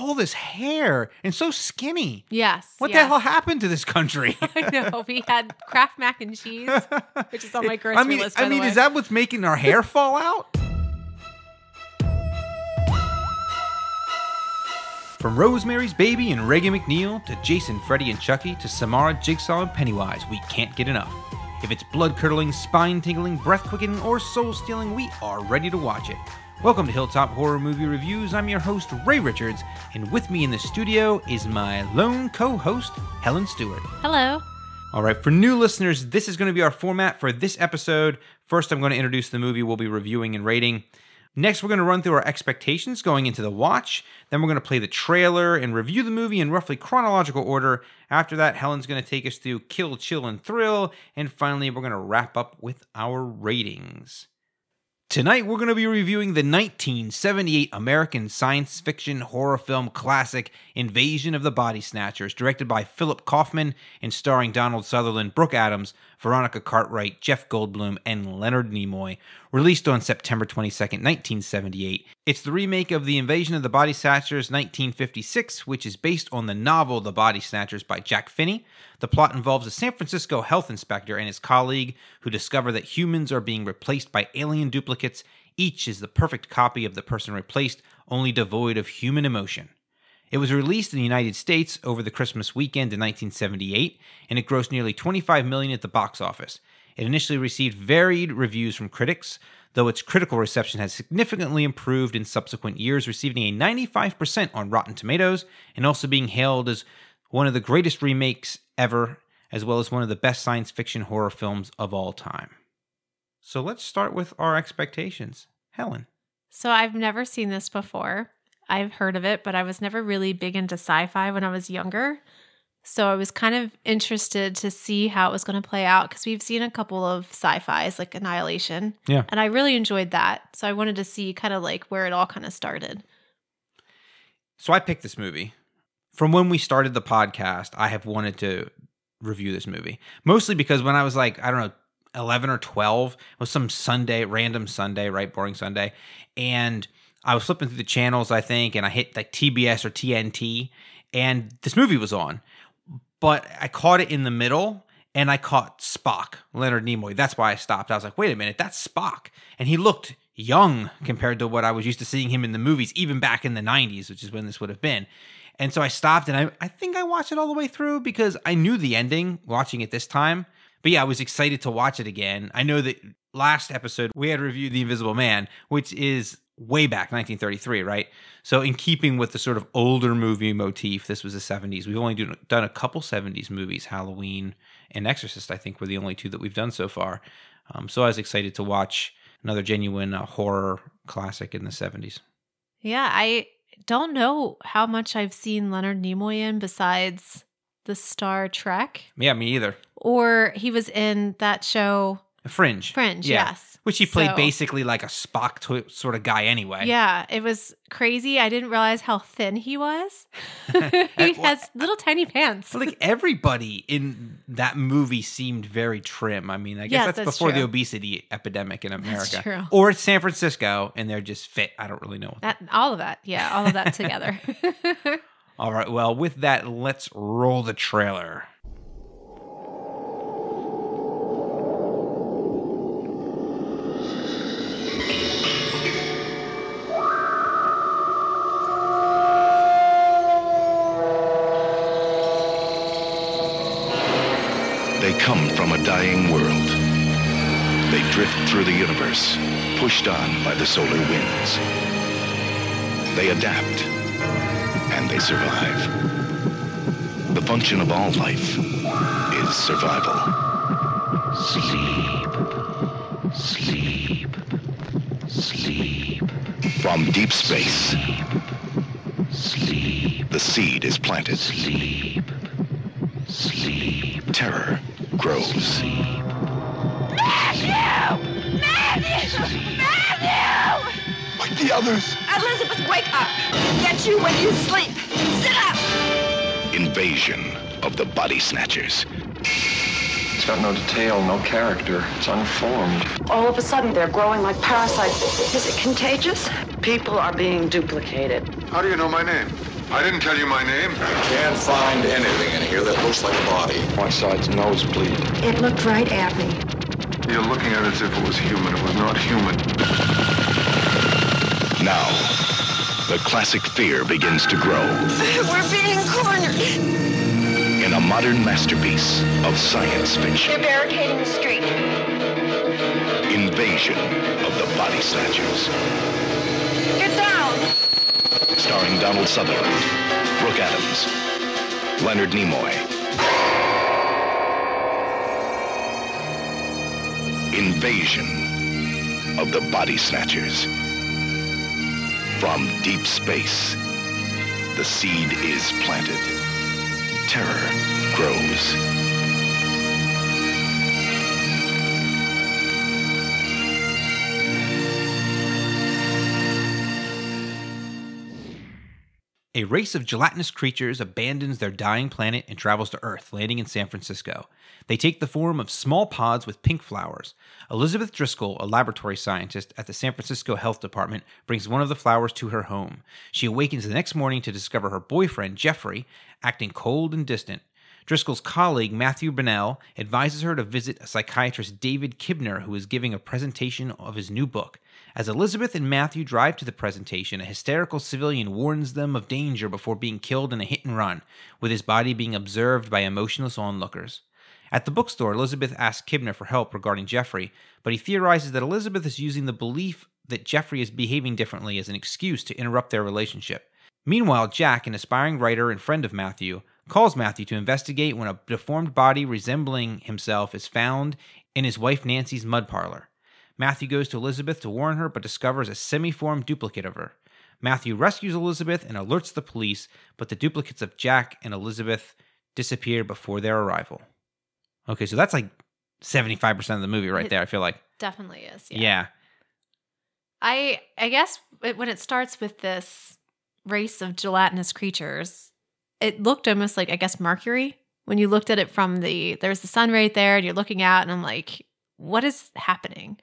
all this hair and so skinny. Yes. What yes. the hell happened to this country? I know. We had Kraft mac and cheese, which is on my grocery I mean, list. I mean, is that what's making our hair fall out? From Rosemary's Baby and Regan MacNeil to Jason, Freddy, and Chucky to Samara, Jigsaw, and Pennywise, we can't get enough. If it's blood curdling, spine tingling, breath quickening, or soul stealing, we are ready to watch it. Welcome to Hilltop Horror Movie Reviews. I'm your host, Ray Richards, and with me in the studio is my lone co host, Helen Stewart. Hello. All right, for new listeners, this is going to be our format for this episode. First, I'm going to introduce the movie we'll be reviewing and rating. Next, we're going to run through our expectations going into the watch. Then, we're going to play the trailer and review the movie in roughly chronological order. After that, Helen's going to take us through Kill, Chill, and Thrill. And finally, we're going to wrap up with our ratings. Tonight, we're going to be reviewing the 1978 American science fiction horror film classic Invasion of the Body Snatchers, directed by Philip Kaufman and starring Donald Sutherland, Brooke Adams, Veronica Cartwright, Jeff Goldblum, and Leonard Nimoy. Released on September 22nd, 1978. It's the remake of The Invasion of the Body Snatchers 1956, which is based on the novel The Body Snatchers by Jack Finney. The plot involves a San Francisco health inspector and his colleague who discover that humans are being replaced by alien duplicates. Each is the perfect copy of the person replaced, only devoid of human emotion. It was released in the United States over the Christmas weekend in 1978, and it grossed nearly 25 million at the box office. It initially received varied reviews from critics, though its critical reception has significantly improved in subsequent years, receiving a 95% on Rotten Tomatoes and also being hailed as one of the greatest remakes ever, as well as one of the best science fiction horror films of all time. So let's start with our expectations. Helen. So I've never seen this before. I've heard of it, but I was never really big into sci fi when I was younger. So I was kind of interested to see how it was going to play out because we've seen a couple of sci-fis like Annihilation. Yeah. And I really enjoyed that. So I wanted to see kind of like where it all kind of started. So I picked this movie. From when we started the podcast, I have wanted to review this movie. Mostly because when I was like, I don't know, 11 or 12, it was some Sunday, random Sunday, right? Boring Sunday. And I was flipping through the channels, I think, and I hit like TBS or TNT, and this movie was on. But I caught it in the middle and I caught Spock, Leonard Nimoy. That's why I stopped. I was like, wait a minute, that's Spock. And he looked young compared to what I was used to seeing him in the movies, even back in the 90s, which is when this would have been. And so I stopped and I, I think I watched it all the way through because I knew the ending watching it this time. But yeah, I was excited to watch it again. I know that last episode we had reviewed The Invisible Man, which is way back 1933 right? So in keeping with the sort of older movie motif this was the 70s we've only do, done a couple 70s movies halloween and exorcist i think were the only two that we've done so far. Um, so i was excited to watch another genuine uh, horror classic in the 70s Yeah, I don't know how much I've seen Leonard Nimoy in besides the Star Trek, yeah me either. Or he was in that show fringe Fringe. Yeah. Yes, which he played So- basically like a spock to- sort of guy anyway Yeah, it was crazy. I didn't realize how thin he was. he has little tiny pants. Like everybody in that movie seemed very trim. I mean, I guess Yes, that's, that's before the obesity epidemic in America. true. Or it's San Francisco and they're just fit. I don't really know. That all of that, yeah, all of that together. All right, well, with that, let's roll the trailer. They come from a dying world. They drift through the universe, pushed on by the solar winds. They adapt, and they survive. The function of all life is survival. Sleep. Sleep. Sleep. From deep space. Sleep. The seed is planted. Sleep. Sleep. Terror grows. Matthew! Matthew! Matthew! Like the others. Elizabeth, wake up! Get you when you sleep. Sit up! Invasion of the Body Snatchers. It's got no detail, no character. It's unformed. All of a sudden, they're growing like parasites. Is it contagious? People are being duplicated. How do you know my name? I didn't tell you my name. I can't find anything in here that looks like a body. My side's nosebleed. It looked right at me. You're looking at it as if it was human. It was not human. Now, the classic fear begins to grow We're being cornered. in a modern masterpiece of science fiction. They're barricading the street. Invasion of the Body Snatchers. Get down. Starring Donald Sutherland, Brooke Adams, Leonard Nimoy. Invasion of the Body Snatchers. From deep space, the seed is planted. Terror grows. A race of gelatinous creatures abandons their dying planet and travels to Earth, landing in San Francisco. They take the form of small pods with pink flowers. Elizabeth Driscoll, a laboratory scientist at the San Francisco Health Department, brings one of the flowers to her home. She awakens the next morning to discover her boyfriend, Jeffrey, acting cold and distant. Driscoll's colleague, Matthew Bennell, advises her to visit a psychiatrist, David Kibner, who is giving a presentation of his new book. As Elizabeth and Matthew drive to the presentation, a hysterical civilian warns them of danger before being killed in a hit and run, with his body being observed by emotionless onlookers. At the bookstore, Elizabeth asks Kibner for help regarding Jeffrey, but he theorizes that Elizabeth is using the belief that Jeffrey is behaving differently as an excuse to interrupt their relationship. Meanwhile, Jack, an aspiring writer and friend of Matthew, calls Matthew to investigate when a deformed body resembling himself is found in his wife Nancy's mud parlor. Matthew goes to Elizabeth to warn her, but discovers a semi formed duplicate of her. Matthew rescues Elizabeth and alerts the police, but the duplicates of Jack and Elizabeth disappear before their arrival. Okay, so that's like 75% of the movie right It- there, I feel like. Definitely is. Yeah. Yeah. I I guess it, when it starts with this race of gelatinous creatures, it looked almost like I guess Mercury when you looked at it from the there's the sun right there and you're looking out and I'm like, what is happening?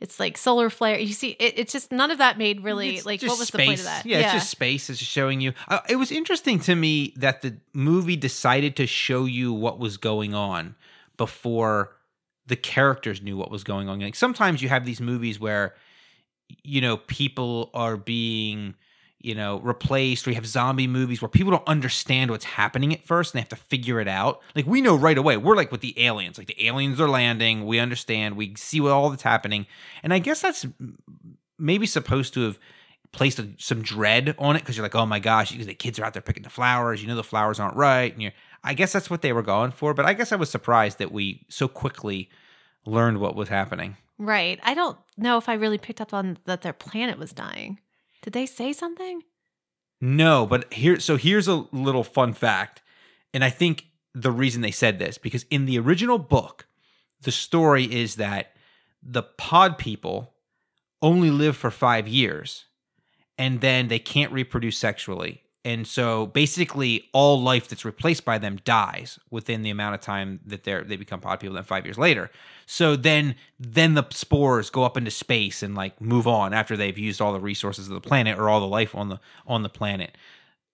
It's like solar flare. You see, it, it's just none of that made really It's like what was space. the point of that? Yeah, it's just space. It's just showing you. Uh, it was interesting to me that the movie decided to show you what was going on before the characters knew what was going on. Like sometimes you have these movies where you know people are being you know replaced or you have zombie movies where people don't understand what's happening at first and they have to figure it out. Like we know right away we're like with the aliens. Like the aliens are landing. We understand. We see what all that's happening. And i guess that's maybe supposed to have placed a, some dread on it because you're like oh my gosh the kids are out there picking the flowers. You know the flowers aren't right. And you're i guess that's what they were going for. But i guess i was surprised that we so quickly learned what was happening. Right. I don't know if I really picked up on that their planet was dying. Did they say something? No, but here so here's a little fun fact. And I think the reason they said this because in the original book, the story is that the pod people only live for 5 years and then they can't reproduce sexually. And so basically all life that's replaced by them dies within the amount of time that they're they become pod people then 5 years later. So then then the spores go up into space and like move on after they've used all the resources of the planet or all the life on the on the planet.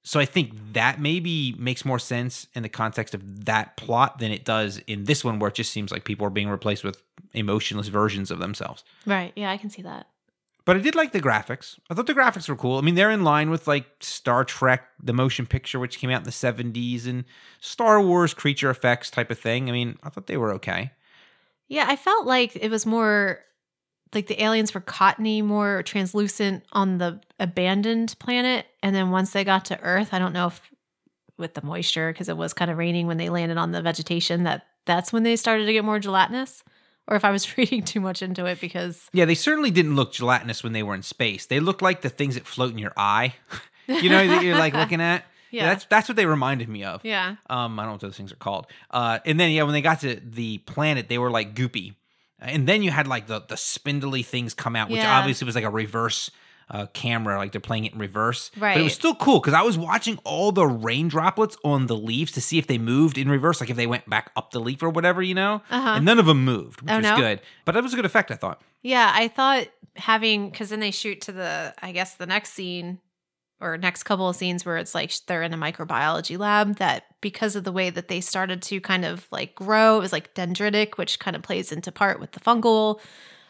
So I think that maybe makes more sense in the context of that plot than it does in this one where it just seems like people are being replaced with emotionless versions of themselves. Right. Yeah, I can see that. But I did like the graphics. I thought the graphics were cool. I mean, they're in line with like Star Trek, the motion picture, which came out in the 70s, and Star Wars creature effects type of thing. I mean, I thought they were okay. Yeah, I felt like it was more like the aliens were cottony, more translucent on the abandoned planet. And then once they got to Earth, I don't know if with the moisture, because it was kind of raining when they landed on the vegetation, that that's when they started to get more gelatinous. Or if I was reading too much into it because Yeah, they certainly didn't look gelatinous when they were in space. They looked like the things that float in your eye. you know that you're like looking at. Yeah. that's that's what they reminded me of. Yeah. Um, I don't know what those things are called. Uh, and then yeah, when they got to the planet, they were like goopy. And then you had like the the spindly things come out, which Yeah. obviously was like a reverse uh, camera, like they're playing it in reverse. But it was still cool because I was watching all the rain droplets on the leaves to see if they moved in reverse, like if they went back up the leaf or whatever, you know. Uh-huh. And none of them moved, which Oh, was no? good. But that was a good effect, I thought. Yeah, I thought having because then they shoot to the I guess the next scene or next couple of scenes where it's like they're in a microbiology lab that because of the way that they started to kind of like grow, it was like dendritic, which kind of plays into part with the fungal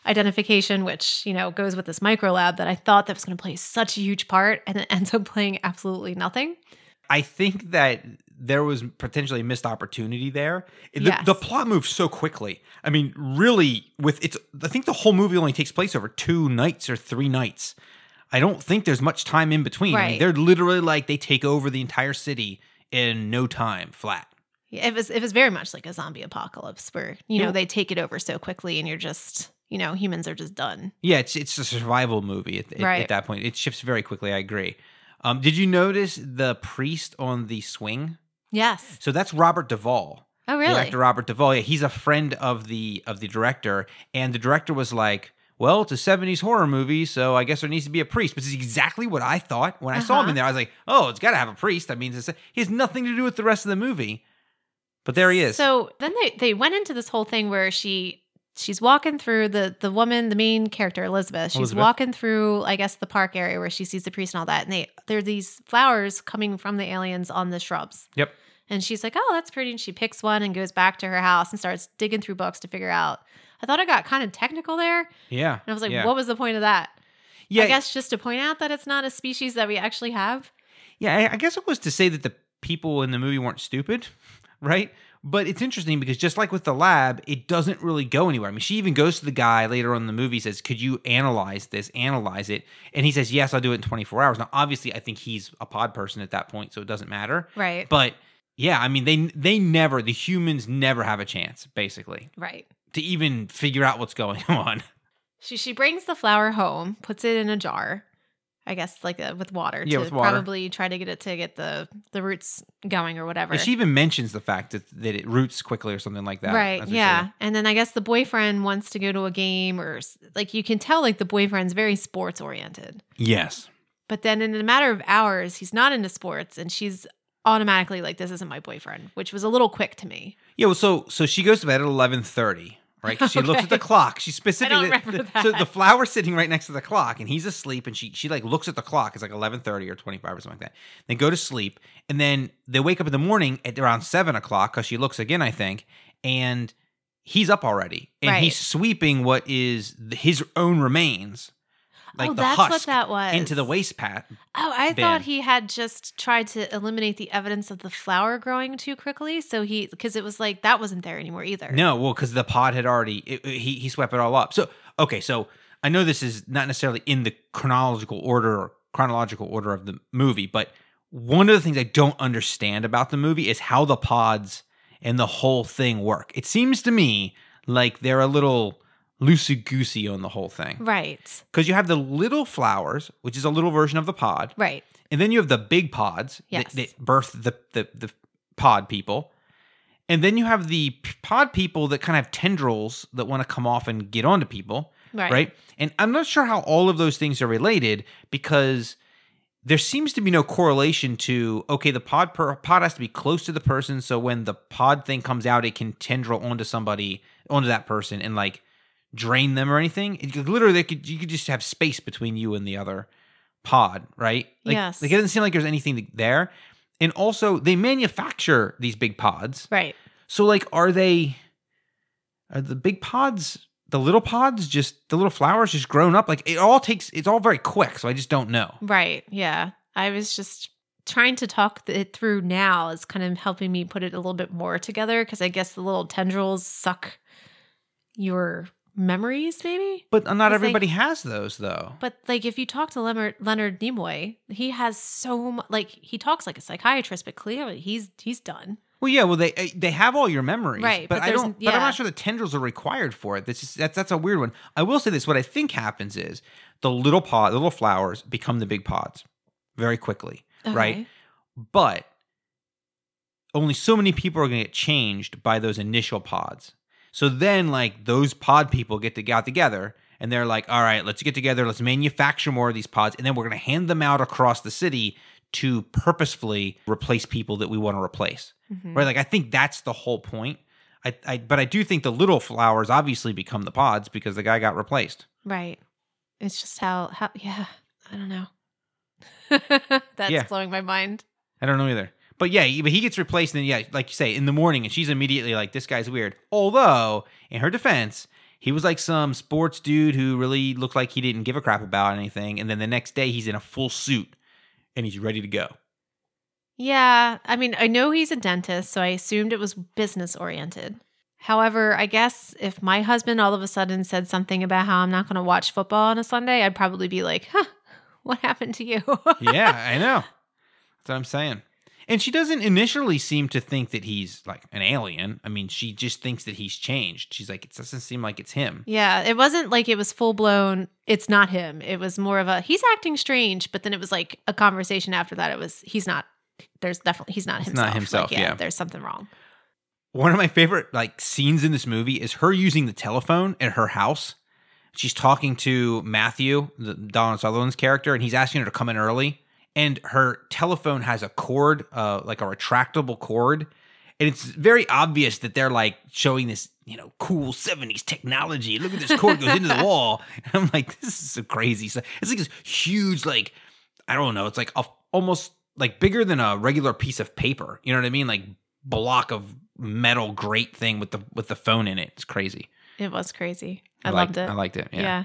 identification, which, you know, goes with this micro lab that I thought that was going to play such a huge part and it ends up playing absolutely nothing. I think that there was potentially a missed opportunity there. The, Yes. the plot moves so quickly. I mean, really, with it's. I think the whole movie only takes place over two nights or three nights. I don't think there's much time in between. I mean, they're literally like they take over the entire city in no time flat. It was it was very much like a zombie apocalypse where, you know, Yeah. they take it over so quickly and you're just, you know, humans are just done. Yeah, it's it's a survival movie at, at- Right. at that point. It shifts very quickly. I agree. Um, did you notice the priest on the swing? Yes. So that's Robert Duvall. Oh, really? actor Robert Duvall. Yeah, he's a friend of the of the director, and the director was like, "Well, it's a '70s horror movie, so I guess there needs to be a priest." But it's exactly what I thought when I saw him Uh-huh. in there. I was like, "Oh, it's got to have a priest." That means it's, he has nothing to do with the rest of the movie. But there he is. So then they they went into this whole thing where she she's walking through the the woman, the main character Elizabeth. She's Elizabeth. walking through, I guess, the park area where she sees the priest and all that, and they there are these flowers coming from the aliens on the shrubs. yep. And she's like, "Oh, that's pretty." And she picks one and goes back to her house and starts digging through books to figure out. I thought it got kind of technical there, Yeah. and I was like, yeah. "What was the point of that?" Yeah. I guess just to point out that it's not a species that we actually have. Yeah, I, I guess it was to say that the people in the movie weren't stupid, right? But it's interesting because just like with the lab, it doesn't really go anywhere. I mean, she even goes to the guy later on in the movie, says, Could you analyze this, analyze it? And he says, Yes, I'll do it in 24 hours. Now, obviously, I think he's a pod person at that point, so it doesn't matter. Right. But yeah, I mean, they they never, the humans never have a chance, basically, right. to even figure out what's going on. She she brings the flower home, puts it in a jar, I guess like uh with water Yeah, to with water. probably try to get it to get the the roots going or whatever. And she even mentions the fact that, that it roots quickly or something like that. right, yeah. And then I guess the boyfriend wants to go to a game or like you can tell like the boyfriend's very sports oriented. Yes. But then in a matter of hours, he's not into sports and she's automatically like this isn't my boyfriend, which was a little quick to me. Yeah, well, so so she goes to bed at eleven thirty, right? She looks at the clock. She specifically remember the- So the flower's sitting right next to the clock, and he's asleep, and she she like looks at the clock. It's like eleven thirty or twenty five or something like that. They go to sleep, and then they wake up in the morning at around seven o'clock because she looks again, I think, and he's up already, and Right. he's sweeping what is his own remains, like oh, the that's what that was. into the waste pat. Oh, I bin. thought he had just tried to eliminate the evidence of the flower growing too quickly. So he, because it was like that wasn't there anymore either. No, well, because the pod had already it, it- he he swept it all up. So okay, so I know this is not necessarily in the chronological order or chronological order of the movie, but one of the things I don't understand about the movie is how the pods and the whole thing work. It seems to me like they're a little loosey goosey on the whole thing Right. because you have the little flowers, which is a little version of the pod, Right. and then you have the big pods Yes. that, that birth the, the the pod people. And then you have the pod people that kind of have tendrils that want to come off and get onto people. Right. And I'm not sure how all of those things are related because there seems to be no correlation to okay, the pod per, pod has to be close to the person, so when the pod thing comes out, it can tendril onto somebody, onto that person, and like drain them or anything. It literally, they could you could just have space between you and the other pod, right? Like, Yes. Like it doesn't seem like there's anything there. And also, they manufacture these big pods. Right. So, like, are they are the big pods the little pods just the little flowers just grown up? Like, it all takes it's all very quick. So I just don't know. Right. Yeah. I was just trying to talk it through now is kind of helping me put it a little bit more together because I guess the little tendrils suck your memories, maybe. But not It's like- everybody has those though. But like, if you talk to Leonard, Leonard Nimoy, he has so much. Like, he talks like a psychiatrist, but clearly he's he's done. Well, yeah, well they eh, they have all your memories, Right, But, but I don't. But I'm not sure the tendrils are required for it. That's just, that's that's a weird one. I will say this: what I think happens is the little pod, the little flowers become the big pods very quickly, right? But only so many people are going to get changed by those initial pods. So then, like those pod people get to get together. And they're like, all right, let's get together. Let's manufacture more of these pods. And then we're going to hand them out across the city to purposefully replace people that we want to replace Mhm. right? Like I think that's the whole point. I, I but I do think the little flowers obviously become the pods because the guy got replaced. Right. It's just how how yeah. I don't know. That's Yeah. blowing my mind. I don't know either. But yeah, but he gets replaced, and then yeah, like you say, in the morning, and she's immediately like, "This guy's weird." Although, in her defense, he was like some sports dude who really looked like he didn't give a crap about anything, and then the next day he's in a full suit and he's ready to go. Yeah, I mean, I know he's a dentist, so I assumed it was business oriented. However, I guess if my husband all of a sudden said something about how I'm not going to watch football on a Sunday, I'd probably be like, huh, what happened to you? yeah, I know. That's what I'm saying. And she doesn't initially seem to think that he's like an alien. I mean, she just thinks that he's changed. She's like, it doesn't seem like it's him. yeah, it wasn't like it was full blown, it's not him. It was more of a, he's acting strange, but then it was like a conversation after that. It was, he's not, there's definitely, he's not It's himself. not himself, Like, yeah. There's something wrong. One of my favorite like scenes in this movie is her using the telephone at her house. She's talking to Matthew, the Donald Sutherland's character, and he's asking her to come in early. And her telephone has a cord, uh, like a retractable cord. And it's very obvious that they're like showing this, you know, cool 70s technology. Look at this cord goes into the wall. And I'm like, this is so crazy. So it's like this huge, like, I don't know, it's like a, almost like bigger than a regular piece of paper. You know what I mean? Like block of metal grate thing with the with the phone in it. It's crazy. It was crazy. I, liked, loved it. I liked it. Yeah. yeah.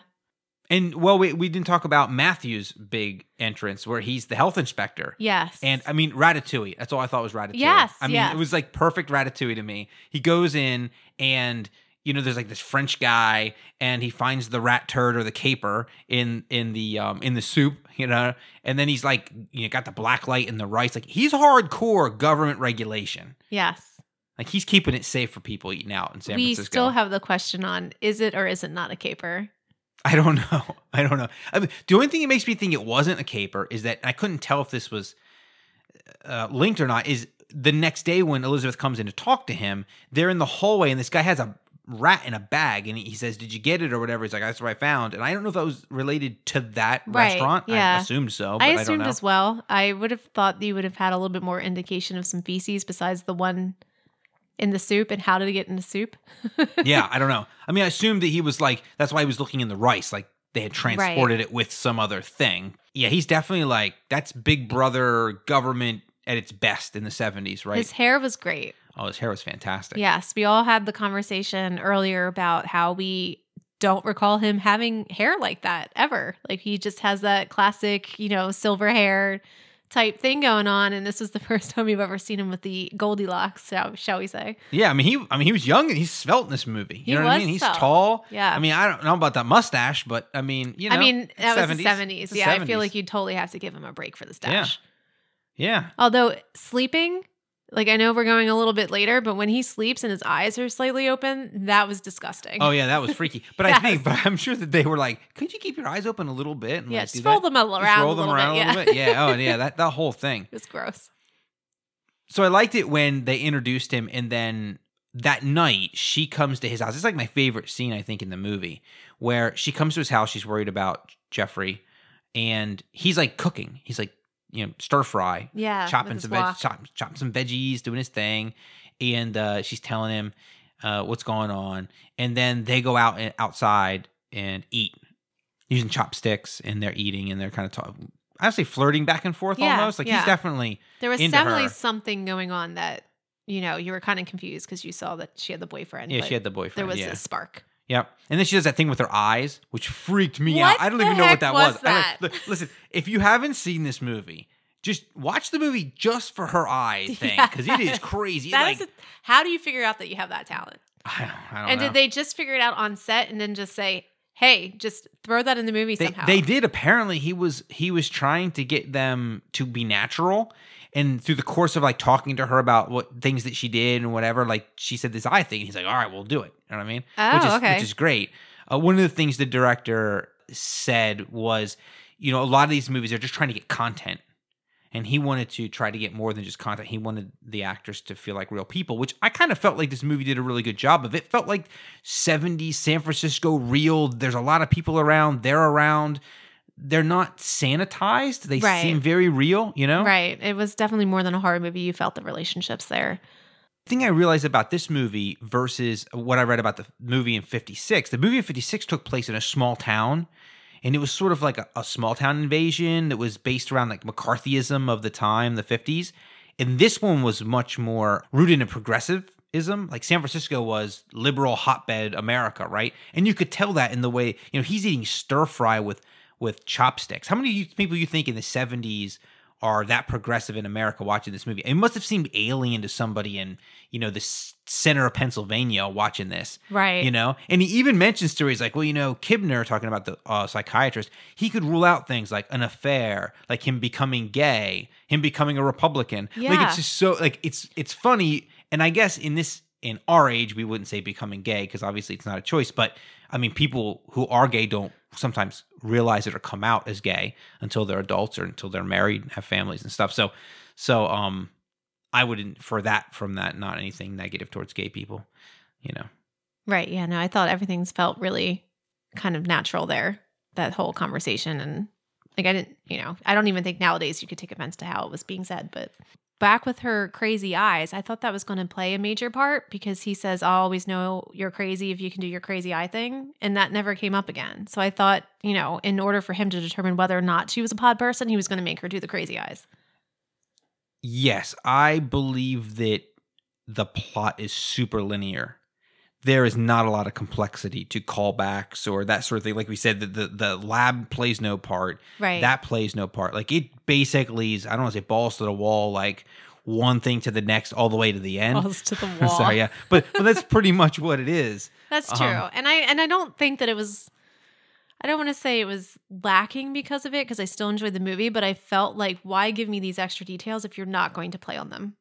And well, we we didn't talk about Matthew's big entrance where he's the health inspector. Yes. And I mean Ratatouille. That's all I thought was Ratatouille. Yes, I mean yes. it was like perfect Ratatouille to me. He goes in and you know there's like this French guy and he finds the rat turd or the caper in in the um in the soup, you know, and then he's like you know got the black light and the rice. Like he's hardcore government regulation. yes. Like he's keeping it safe for people eating out in San we Francisco. still have the question on is it or is it not a caper? I don't know. I don't know. I mean, the only thing that makes me think it wasn't a caper is that I couldn't tell if this was uh, linked or not. Is the next day when Elizabeth comes in to talk to him, they're in the hallway and this guy has a rat in a bag and he says, "Did you get it or whatever?" He's like, "That's what I found." And I don't know if that was related to that Right, restaurant. I assumed so, but I I, don't assumed know. as well. I would have thought you would have had a little bit more indication of some feces besides the one in the soup and how did it get in the soup? yeah, I don't know. I mean, I assumed that he was like that's why he was looking in the rice, like they had transported it with some other thing. Yeah, he's definitely like that's Big Brother government at its best in the seventies, right? His hair was great. oh, his hair was fantastic. Yes, we all had the conversation earlier about how we don't recall him having hair like that ever. Like he just has that classic, you know, silver hair type thing going on and this was the first time we've ever seen him with the Goldilocks, shall, shall we say. yeah. I mean, he, I mean, he was young and he's svelte in this movie. You He know what I was mean? He's svelte. tall. Yeah. I mean, I don't know about that mustache, but I mean, you know, I mean, that was 70s. the 70s. It's the Yeah, I feel like you'd totally have to give him a break for the Yeah. yeah. Although sleeping, like I know we're going a little bit later, but when he sleeps and his eyes are slightly open, that was disgusting. Oh yeah, that was freaky. But I think, but I'm sure that they were like, could you keep your eyes open a little bit? And Yeah, like, just roll that? them around Just roll them little around bit, a little yeah. bit. Yeah. Oh yeah, that that whole thing. It was gross. So I liked it when they introduced him, and then that night she comes to his house. It's like my favorite scene, I think, in the movie, where she comes to his house. She's worried about Jeffrey, and he's like cooking. He's like, you know, stir fry, Yeah. chopping some veg- chop, chopping some veggies, doing his thing, and uh, she's telling him uh, what's going on, and then they go out and outside and eat using chopsticks, and they're eating, and they're kind of talking. I say flirting back and forth Yeah, almost. Like yeah. he's definitely There was definitely her. something going on that, you know, you were kind of confused because you saw that she had the boyfriend. yeah. She had the boyfriend. There was yeah. a spark. Yep. And then she does that thing with her eyes, which freaked me What out. I don't even know what that was was. That? look, listen, if you haven't seen this movie, just watch the movie just for her eyes thing because it is crazy. That like, is a- how do you figure out that you have that talent? I don't, I don't And know. did they just figure it out on set and then just say, "Hey, just throw that in the movie they, somehow"? they did apparently he was he was trying to get them to be natural and through the course of like talking to her about what things that she did and whatever like she said this eye thing he's like all right we'll do it. You know what i mean? Oh, which is okay. which is great. Uh, one of the things the director said was you know a lot of these movies are just trying to get content. And he wanted to try to get more than just content. He wanted the actors to feel like real people which i kind of felt like this movie did a really good job of. It felt like 70s san francisco real there's a lot of people around. They're around they're not sanitized they Right. seem very real you know Right. It was definitely more than a horror movie. You felt the relationships there. The thing I realized about this movie versus what I read about the movie in 56, the movie in 56 took place in a small town and it was sort of like a, a small town invasion that was based around like McCarthyism of the time, the 50s. And this one was much more rooted in progressivism. Like San Francisco was liberal hotbed America, right? And you could tell that in the way, you know, he's eating stir fry with with chopsticks. How many people you think in the 70s are that progressive in America watching this movie? It must have seemed alien to somebody in, you know, the center of Pennsylvania watching this. Right. You know, and he even mentions stories like, well, you know, Kibner talking about the uh, psychiatrist, he could rule out things like an affair, like him becoming gay, him becoming a Republican. Yeah. Like it's just so like it's it's funny, and I guess in this in our age we wouldn't say becoming gay because obviously it's not a choice, but I mean people who are gay don't sometimes realize it or come out as gay until they're adults or until they're married and have families and stuff. So so um I would infer that from that, not anything negative towards gay people, you know. Right. Yeah. No, I thought everything's felt really kind of natural there, that whole conversation. And like, I didn't, you know, I don't even think nowadays you could take offense to how it was being said. But back with her crazy eyes, I thought that was going to play a major part because he says, I'll always know you're crazy if you can do your crazy eye thing. And that never came up again. So I thought, you know, in order for him to determine whether or not she was a pod person, he was going to make her do the crazy eyes. Yes, I believe that the plot is super linear. There is not a lot of complexity to callbacks or that sort of thing. Like we said, the the, the lab plays no part. Right. That plays no part. Like it basically is, I don't want to say balls to the wall, like one thing to the next, all the way to the end. Balls to the wall. Sorry, yeah. But but that's pretty much what it is. That's Um, true. and I and I don't think that it was I don't want to say it was lacking because of it because I still enjoyed the movie, but I felt like why give me these extra details if you're not going to play on them?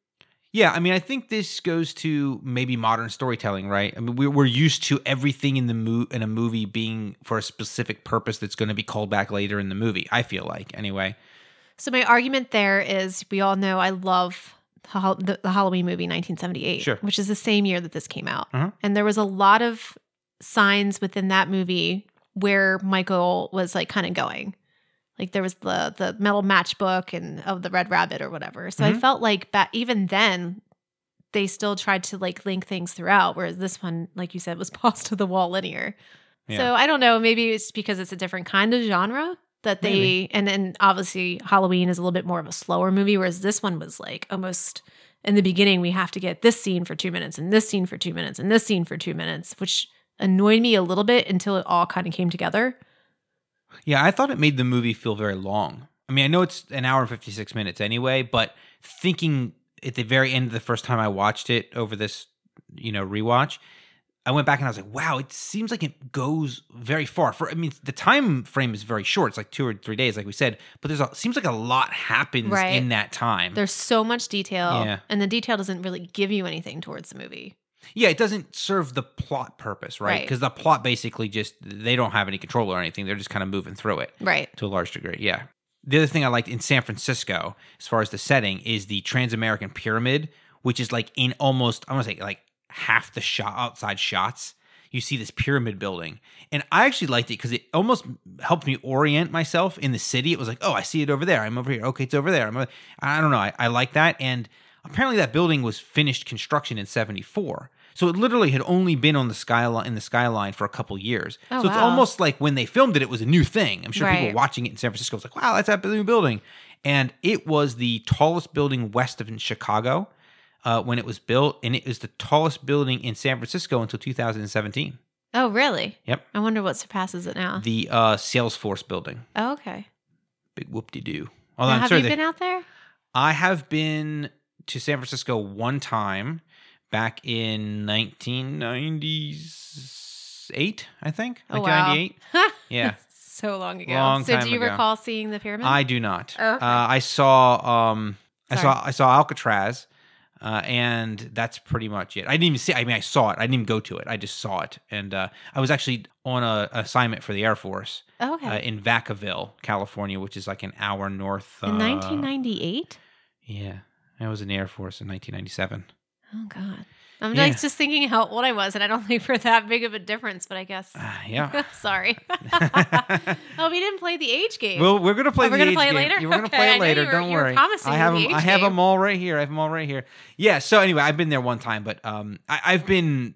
Yeah, I mean, I think this goes to maybe modern storytelling, right? I mean, we're, we're used to everything in the mo- in a movie being for a specific purpose that's going to be called back later in the movie. I feel like, anyway. So my argument there is we all know I love the Halloween movie 1978, Sure. which is the same year that this came out. Uh-huh. And there was a lot of signs within that movie where Michael was like kind of going. Like there was the the metal matchbook and of the Red Rabbit or whatever. So I Mhm. felt like that even then they still tried to like link things throughout, whereas this one, like you said, was balls to the wall linear. Yeah. So I don't know. Maybe it's because it's a different kind of genre that they Maybe. and then obviously Halloween is a little bit more of a slower movie, whereas this one was like almost in the beginning we have to get this scene for two minutes and this scene for two minutes and this scene for two minutes, which annoyed me a little bit until it all kind of came together. Yeah, I thought it made the movie feel very long. I mean, I know it's an hour and 56 minutes anyway, but thinking at the very end of the first time I watched it over this, you know, rewatch, I went back and I was like, wow, it seems like it goes very far. For I mean, the time frame is very short. It's like two or three days, like we said, but there's a seems like a lot happens Right. in that time. There's so much detail, Yeah. and the detail doesn't really give you anything towards the movie. Yeah, it doesn't serve the plot purpose, right? Right. Because the plot basically just they don't have any control or anything. They're just kind of moving through it. Right. to a large degree. Yeah. The other thing I liked in San Francisco, as far as the setting, is the Trans-American Pyramid, which is like in almost I want to say like half the shot outside shots. You see this pyramid building, and I actually liked it because it almost helped me orient myself in the city. It was like, oh, I see it over there. I'm over here. Okay, it's over there. I'm. Over. I don't know. I, I like that, and apparently that building was finished construction in '74. So it literally had only been on the skyline in the skyline for a couple years. Oh, so it's wow. almost like when they filmed it, it was a new thing. I'm sure people watching it in San Francisco was like, wow, that's that new building. And it was the tallest building west of Chicago uh, when it was built. And it was the tallest building in San Francisco until 2017. Oh, really? Yep. I wonder what surpasses it now. The uh, Salesforce building. oh, okay. Big whoop de doo. Now, Although I'm have sorry, you they- been out there? I have been to San Francisco one time back in 1998, I think. Oh, wow. 1998. Yeah. so long ago. Long so do you ago. recall seeing the pyramid? I do not. Oh, okay. uh, I saw um I saw I saw Alcatraz. Uh, and that's pretty much it. I didn't even see. I mean, I saw it. I didn't even go to it. I just saw it, and uh, I was actually on a assignment for the Air Force Oh, okay. uh, in Vacaville, California, which is like an hour north. Uh, In 1998? Yeah, I was in the Air Force in 1997. Oh, God. I'm Yeah. like just thinking how old I was, and I don't think for that big of a difference, but I guess. Uh, yeah. Sorry. oh, we didn't play the age game. Well, we're gonna play. Oh, we're the gonna age play it later? We're gonna play it later. Don't were worry. I have them. I have game. them all right here. I have them all right here. Yeah. So anyway, I've been there one time, but um, I, I've been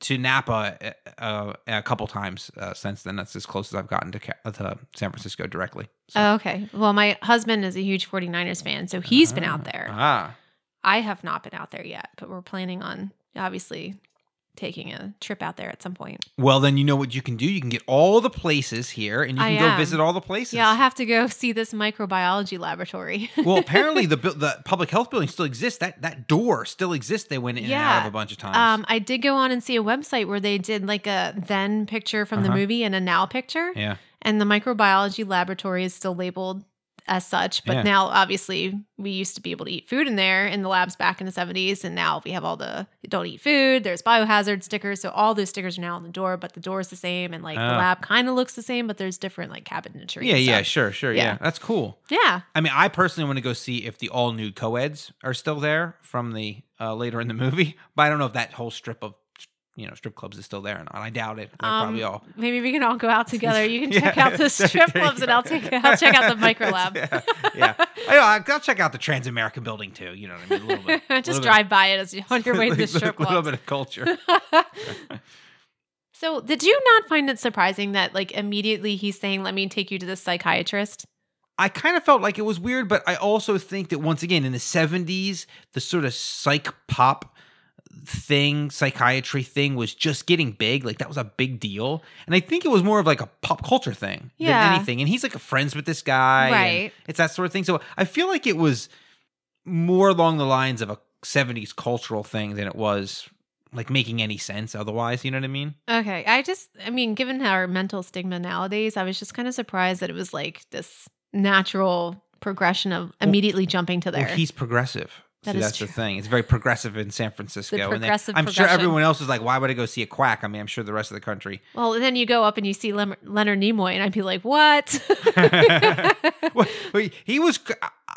to Napa uh, uh, a couple times uh, since then. That's as close as I've gotten to, Ca- to San Francisco directly. So- Oh, okay. Well, my husband is a huge 49ers fan, so he's been out there. Ah, I have not been out there yet, but we're planning on obviously taking a trip out there at some point. well, then you know what you can do. You can get all the places here, and you I can go visit all the places. Yeah, I'll have to go see this microbiology laboratory. well, apparently the the public health building still exists. That that door still exists. They went in and out of a bunch of times. Um, I did go on and see a website where they did like a then picture from the Uh-huh. movie and a now picture. yeah, And the microbiology laboratory is still labeled as such. But Yeah. now, obviously, we used to be able to eat food in there in the labs back in the 70s. And now we have all the don't eat food, there's biohazard stickers. So all those stickers are now on the door, but the door is the same. And like the Oh. lab kind of looks the same, but there's different like cabinetry. yeah, yeah, sure, sure, yeah. Yeah. That's cool. Yeah. I mean, I personally want to go see if the all nude co-eds are still there from the uh, later in the movie, but I don't know if that whole strip of you know strip clubs is still there or not. I doubt it. They're probably Um, all. Maybe we can all go out together. You can Yeah. check out the strip you clubs and. I'll take I'll check out the micro lab. yeah, yeah. I, will check out the Trans American Building too. You know what I mean? A little bit. Just little bit- drive by it as you're on your way to the strip club. A little bit of culture. So, did you not find it surprising that, like, immediately he's saying, "Let me take you to the psychiatrist"? I kind of felt like it was weird, but I also think that once again in the 70s, the sort of psych pop thing, psychiatry thing was just getting big. Like that was a big deal. And I think it was more of like a pop culture thing Yeah. than anything. And he's like friends with this guy. Right. It's that sort of thing. So I feel like it was more along the lines of a 70s cultural thing than it was like making any sense otherwise. You know what I mean? Okay, I just, I mean, given our mental stigma nowadays, I was just kind of surprised that it was like this natural progression of immediately jumping to there. Well, he's progressive. That See, is that's the thing. It's very progressive in San Francisco. and then progressive I'm sure everyone else is like, why would I go see a quack? I mean, I'm sure the rest of the country. well, then you go up and you see Lem- Leonard Nimoy, and I'd be like, "What?" Well, he was.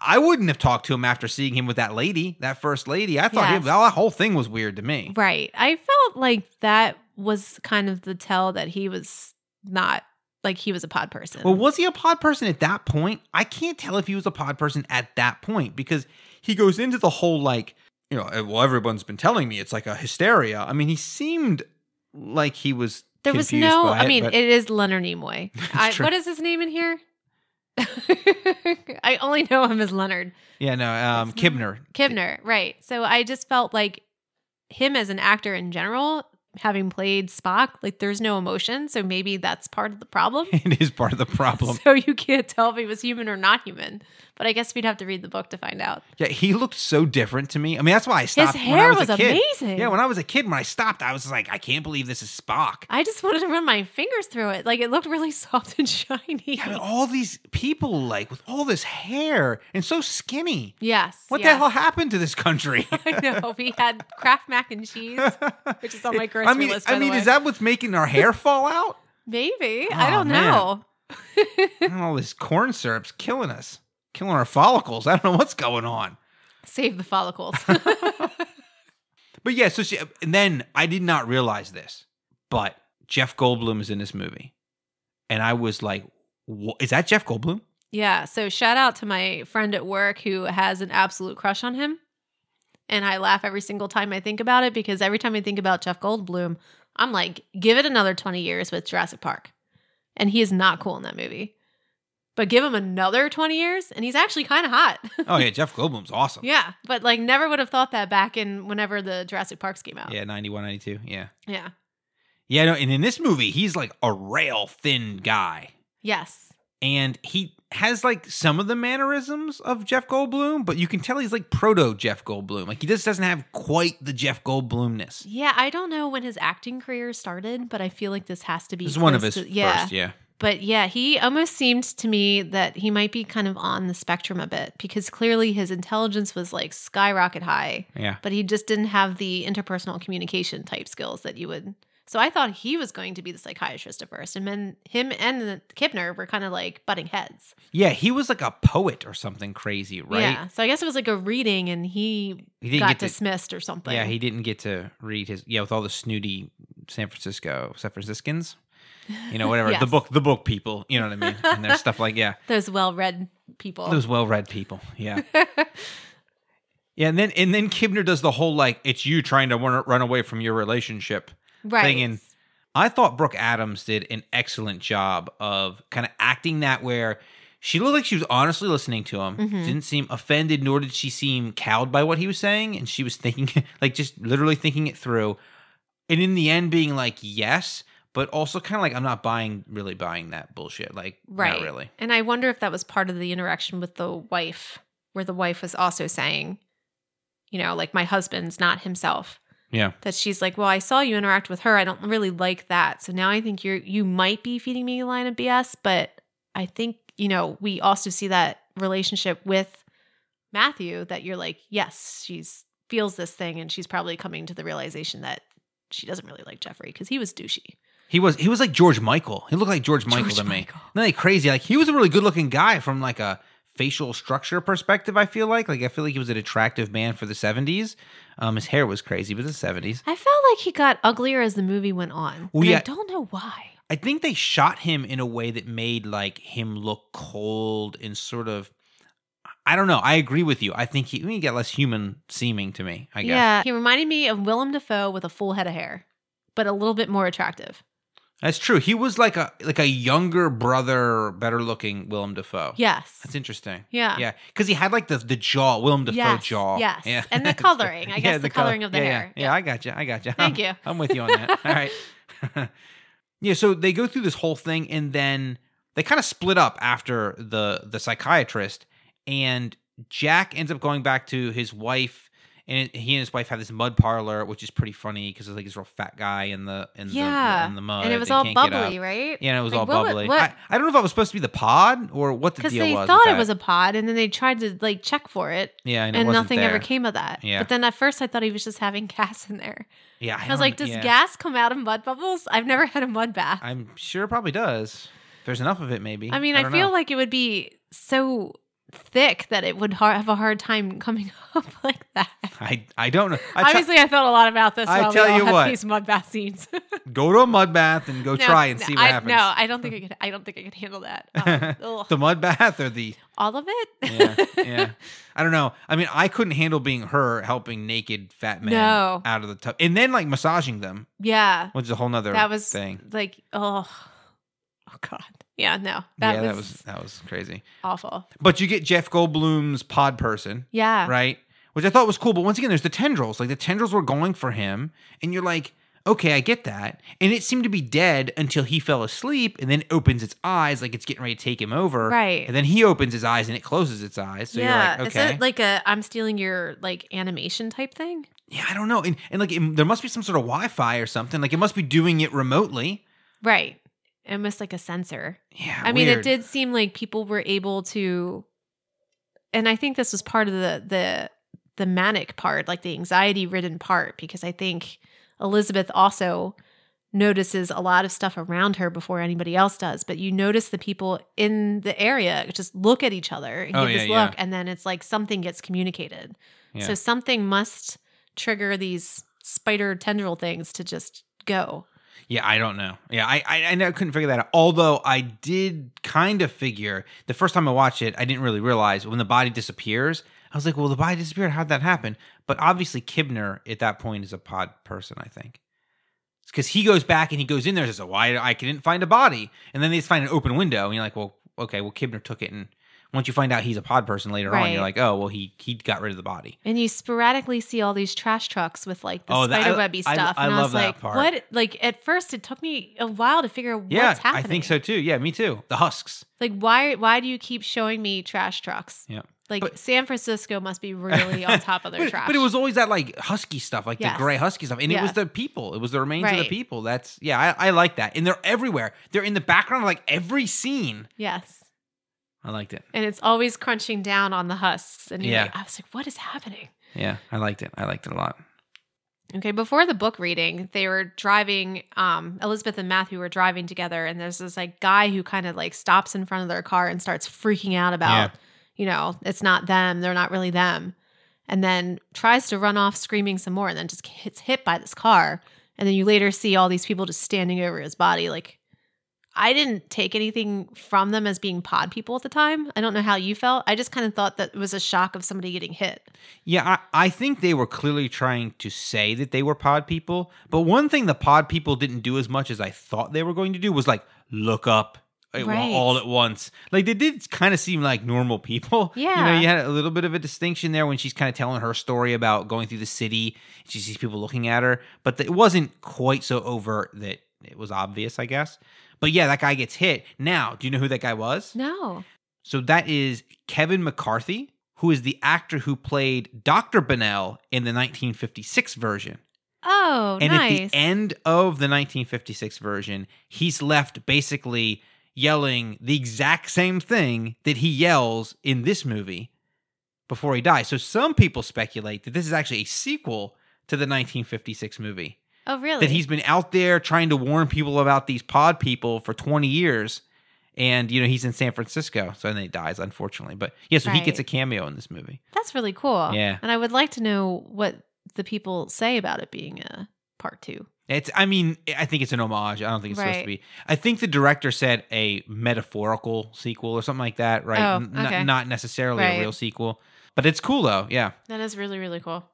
I wouldn't have talked to him after seeing him with that lady, that first lady. I thought Yes. well, that whole thing was weird to me. right. I felt like that was kind of the tell that he was not like he was a pod person. Well, was he a pod person at that point? I can't tell if he was a pod person at that point because he goes into the whole like, you know, "Eh, well, everyone's been telling me it's like a hysteria. I mean, he seemed like he was. There was no. I it, mean, it is Leonard Nimoy. I, what is his name in here? I only know him as Leonard yeah, no, um, Kibner. Kibner, right? So I just felt like him as an actor in general, having played Spock, like there's no emotion. So maybe that's part of the problem. It is part of the problem. so you can't tell if he was human or not human. But I guess we'd have to read the book to find out. Yeah, he looked so different to me. I mean, that's why I stopped. when I hair was, was a kid. amazing. Yeah, when I was a kid, when I stopped, I was like, I can't believe this is Spock. I just wanted to run my fingers through it. Like it looked really soft and shiny. Yeah, I mean, all these people like with all this hair and so skinny. yes. What yes. the hell happened to this country? I know. We had Kraft mac and cheese, which is on my grocery I mean, list. I mean, is that what's making our hair fall out? maybe? I Oh, don't man. know. all this corn syrup's killing us, killing our follicles. I don't know what's going on. Save the follicles. But yeah, so she, and then I did not realize this, but Jeff Goldblum is in this movie, and I was like, "Is that Jeff Goldblum?" yeah. So shout out to my friend at work who has an absolute crush on him. And I laugh every single time I think about it because every time I think about Jeff Goldblum, I'm like, give it another 20 years with Jurassic Park. And he is not cool in that movie. But give him another 20 years and he's actually kind of hot. Oh yeah, Jeff Goldblum's awesome. yeah. But like never would have thought that back in whenever the Jurassic Parks came out. Yeah, 91, 92. Yeah. Yeah. Yeah, no, and in this movie, he's like a rail thin guy. Yes. And he has like some of the mannerisms of Jeff Goldblum, but you can tell he's like proto Jeff Goldblum. Like he just doesn't have quite the Jeff Goldblumness. Yeah, I don't know when his acting career started, but I feel like this has to be. This is one of his to- yeah. first, yeah. But yeah, he almost seemed to me that he might be kind of on the spectrum a bit because clearly his intelligence was like skyrocket high, Yeah. but he just didn't have the interpersonal communication type skills that you would. So I thought he was going to be the psychiatrist at first, and then him and the Kibner were kind of like butting heads. Yeah, he was like a poet or something crazy, right? Yeah. So I guess it was like a reading, and he, He got get to- dismissed or something. Yeah, he didn't get to read his yeah, with all the snooty San Francisco San Franciscans. You know, whatever. The book the book people, you know what I mean? And there's stuff like yeah. those well-read people. Those well read people. Yeah. yeah, and then and then Kibner does the whole like, it's you trying to run, run away from your relationship right. thing. And I thought Brooke Adams did an excellent job of kind of acting that where she looked like she was honestly listening to him. Mhm. Didn't seem offended, nor did she seem cowed by what he was saying. And she was thinking, like, just literally thinking it through. And in the end, being like, yes, but also kind of like, I'm not buying, really buying that bullshit. Like, right. not really. And I wonder if that was part of the interaction with the wife, where the wife was also saying, you know, like my husband's not himself. Yeah. That she's like, well, I saw you interact with her. I don't really like that. So now I think you're you might be feeding me a line of BS, but I think you know we also see that relationship with Matthew that you're like, yes, she's feels this thing, and she's probably coming to the realization that she doesn't really like Jeffrey because he was douchey. He was he was like George Michael. He looked like George Michael George to me. Michael. Not like crazy. Like he was a really good looking guy from like a facial structure perspective. I feel like like I feel like he was an attractive man for the seventies. Um, his hair was crazy, but the seventies. I felt like he got uglier as the movie went on. Well, yeah. I don't know why. I think they shot him in a way that made like him look cold and sort of. I don't know. I agree with you. I think he, he got less human seeming to me. I guess. Yeah, he reminded me of Willem Dafoe with a full head of hair, but a little bit more attractive. That's true. He was like a like a younger brother, better looking Willem Dafoe. Yes. That's interesting. Yeah. Yeah, because he had like the the jaw, Willem Dafoe Yes, jaw. yes. Yeah. And the coloring. I guess the color- coloring of the yeah, hair. Yeah, yeah. I got you. I got you. Thank you. I'm with you on that. All right. yeah. So they go through this whole thing, and then they kind of split up after the the psychiatrist, and Jack ends up going back to his wife. And he and his wife have this mud parlor, which is pretty funny because it's like this real fat guy in the in Yeah. the in the mud. and it was They all bubbly, right? Yeah, and it was Like, all what bubbly. what- I, I don't know if I was supposed to be the pod or what the Because deal they was. thought with it was a pod, and then they tried to like check for it, yeah, and, and, it nothing ever came of that. Yeah. But then at first, I thought he was just having gas in there. Yeah, I, was like, does yeah. gas come out of mud bubbles? I've never had a mud bath. I, I'm sure it probably does. If there's enough of it, maybe. I mean, I, don't feel know. like it would be so thick that it would har- have a hard time coming up like that. I I don't know. I te- Obviously, I thought a lot about this. I while tell you what. these mud bath scenes. go to a mud bath and go No, try and no, see what I, happens. No, I don't think I could. I don't think I could handle that. Um, the mud bath or the all of it. yeah yeah. I don't know. I mean, I couldn't handle being her helping naked fat men No. out of the tub and then like massaging them, yeah, which is a whole nother that was thing. like oh, oh god. Yeah, no, that yeah, was, that was that was crazy. awful. But you get Jeff Goldblum's pod person. Yeah, right? Which I thought was cool. But once again, there's the tendrils. Like the tendrils were going for him, and you're like, okay, I get that. And it seemed to be dead until he fell asleep, and then opens its eyes like it's getting ready to take him over. Right. And then he opens his eyes and it closes its eyes. So yeah. you're like, Is okay. it like a I'm stealing your like animation type thing? yeah, I don't know. And, and like it, there must be some sort of Wi-Fi or something. Like it must be doing it remotely. Right. Almost like a sensor. Yeah. I mean, it did seem like people were able to, and I think this was part of the the the manic part, like the anxiety ridden part, because I think Elizabeth also notices a lot of stuff around her before anybody else does. But you notice the people in the area just look at each other and Oh, give yeah, this yeah. look, and then it's like something gets communicated. Yeah. So something must trigger these spider tendril things to just go. Yeah, I don't know. Yeah, I, I I couldn't figure that out. Although I did kind of figure the first time I watched it, I didn't really realize when the body disappears. I was like, well, the body disappeared. How'd that happen? But obviously, Kibner at that point is a pod person. I think because he goes back and he goes in there and says, "Why I didn't find a body?" And then they just find an open window, and you're like, "Well, okay, well, Kibner took it." And once you find out he's a pod person later on, you're like, "Oh, well, he he got rid of the body." And you sporadically see all these trash trucks with like the Oh, spider webby I- stuff. I and I love was that like, part. what? Like at first it took me a while to figure out Yeah, what's happening. I think so too. Yeah, me too. The husks. Like why why do you keep showing me trash trucks? Yeah. Like But- San Francisco must be really on top of their but, trash. but it was always that like husky stuff, like Yes. the gray husky stuff, and it was the people. It was the remains of the people. That's yeah, I, I like that, and they're everywhere. They're in the background of like every scene. Yes. I liked it. And it's always crunching down on the husks. And Yeah. like, I was like, what is happening? Yeah, I liked it. I liked it a lot. Okay, before the book reading, they were driving. Um, Elizabeth and Matthew were driving together, and there's this like guy who kind of like stops in front of their car and starts freaking out about, Yeah. you know, it's not them, they're not really them, and then tries to run off screaming some more, and then just gets hit by this car, and then you later see all these people just standing over his body. Like, I didn't take anything from them as being pod people at the time. I don't know how you felt. I just kind of thought that it was a shock of somebody getting hit. Yeah, I, I think they were clearly trying to say that they were pod people. But one thing the pod people didn't do as much as I thought they were going to do was like look up uh, Right. all at once. Like they did kind of seem like normal people. You know, Yeah. you had a little bit of a distinction there when she's kind of telling her story about going through the city. She sees people looking at her, but it wasn't quite so overt that it was obvious, I guess. But yeah, that guy gets hit. Now, do you know who that guy was? No. So that is Kevin McCarthy, who is the actor who played Dr. Bennell in the 1956 version. Oh, and nice. at the end of the 1956 version, he's left basically yelling the exact same thing that he yells in this movie before he dies. So some people speculate that this is actually a sequel to the 1956 movie. Oh, really? That he's been out there trying to warn people about these pod people for 20 years. And, you know, he's in San Francisco. So then he dies, unfortunately. But yeah, so he gets a cameo in this movie. That's really cool. Yeah. And I would like to know what the people say about it being a part two. It's, I mean, I think it's an homage. I don't think it's supposed to be. I think the director said a metaphorical sequel or something like that, right? Oh, N- n- okay. not necessarily Right. a real sequel. But it's cool, though. Yeah. That is really, really cool.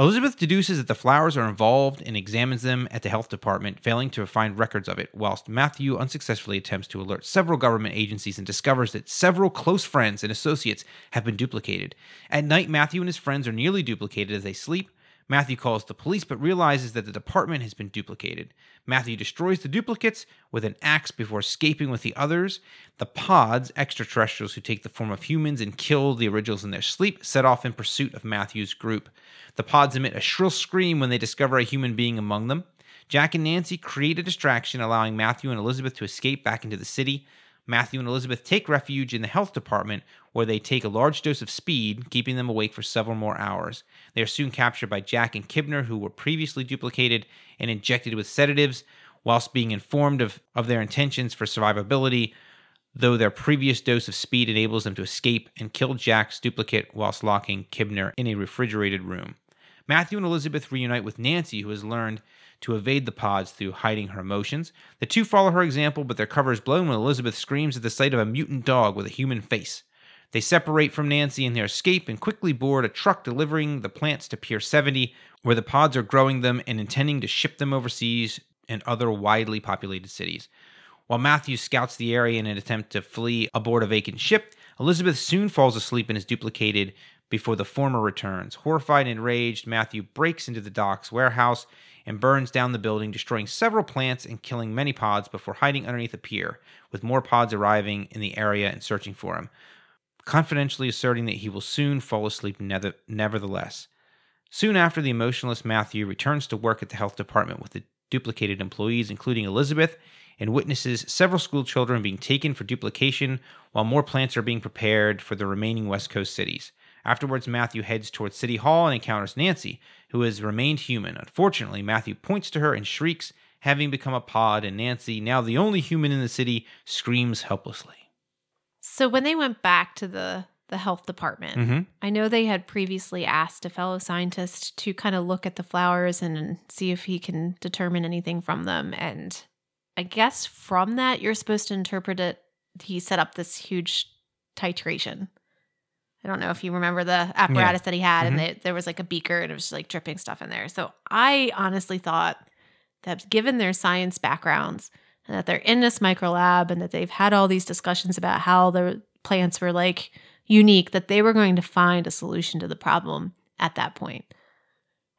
Elizabeth deduces that the flowers are involved and examines them at the health department, failing to find records of it, whilst Matthew unsuccessfully attempts to alert several government agencies and discovers that several close friends and associates have been duplicated. At night, Matthew and his friends are nearly duplicated as they sleep. Matthew calls the police but realizes that the department has been duplicated. Matthew destroys the duplicates with an axe before escaping with the others. The pods, extraterrestrials who take the form of humans and kill the originals in their sleep, set off in pursuit of Matthew's group. The pods emit a shrill scream when they discover a human being among them. Jack and Nancy create a distraction, allowing Matthew and Elizabeth to escape back into the city. Matthew and Elizabeth take refuge in the health department, where they take a large dose of speed, keeping them awake for several more hours. They are soon captured by Jack and Kibner, who were previously duplicated and injected with sedatives, whilst being informed of, of their intentions for survivability, though their previous dose of speed enables them to escape and kill Jack's duplicate whilst locking Kibner in a refrigerated room. Matthew and Elizabeth reunite with Nancy, who has learned to evade the pods through hiding her emotions. The two follow her example, but their cover is blown when Elizabeth screams at the sight of a mutant dog with a human face. They separate from Nancy in their escape and quickly board a truck delivering the plants to Pier 70, where the pods are growing them and intending to ship them overseas and other widely populated cities. While Matthew scouts the area in an attempt to flee aboard a vacant ship, Elizabeth soon falls asleep and is duplicated before the former returns. Horrified and enraged, Matthew breaks into the dock's warehouse and burns down the building, destroying several plants and killing many pods before hiding underneath a pier, with more pods arriving in the area and searching for him, confidentially asserting that he will soon fall asleep nevertheless. Soon after, the emotionless Matthew returns to work at the health department with the duplicated employees, including Elizabeth, and witnesses several school children being taken for duplication while more plants are being prepared for the remaining West Coast cities. Afterwards, Matthew heads towards City Hall and encounters Nancy, who has remained human. Unfortunately, Matthew points to her and shrieks, having become a pod, and Nancy, now the only human in the city, screams helplessly. So when they went back to the the health department, Mhm. I know they had previously asked a fellow scientist to kind of look at the flowers and see if he can determine anything from them. And I guess from that, you're supposed to interpret it. He set up this huge titration. I don't know if you remember the apparatus that he had, and mm-hmm. they, there was like a beaker and it was just like dripping stuff in there. So I honestly thought that given their science backgrounds and that they're in this micro lab and that they've had all these discussions about how the plants were like unique, that they were going to find a solution to the problem at that point.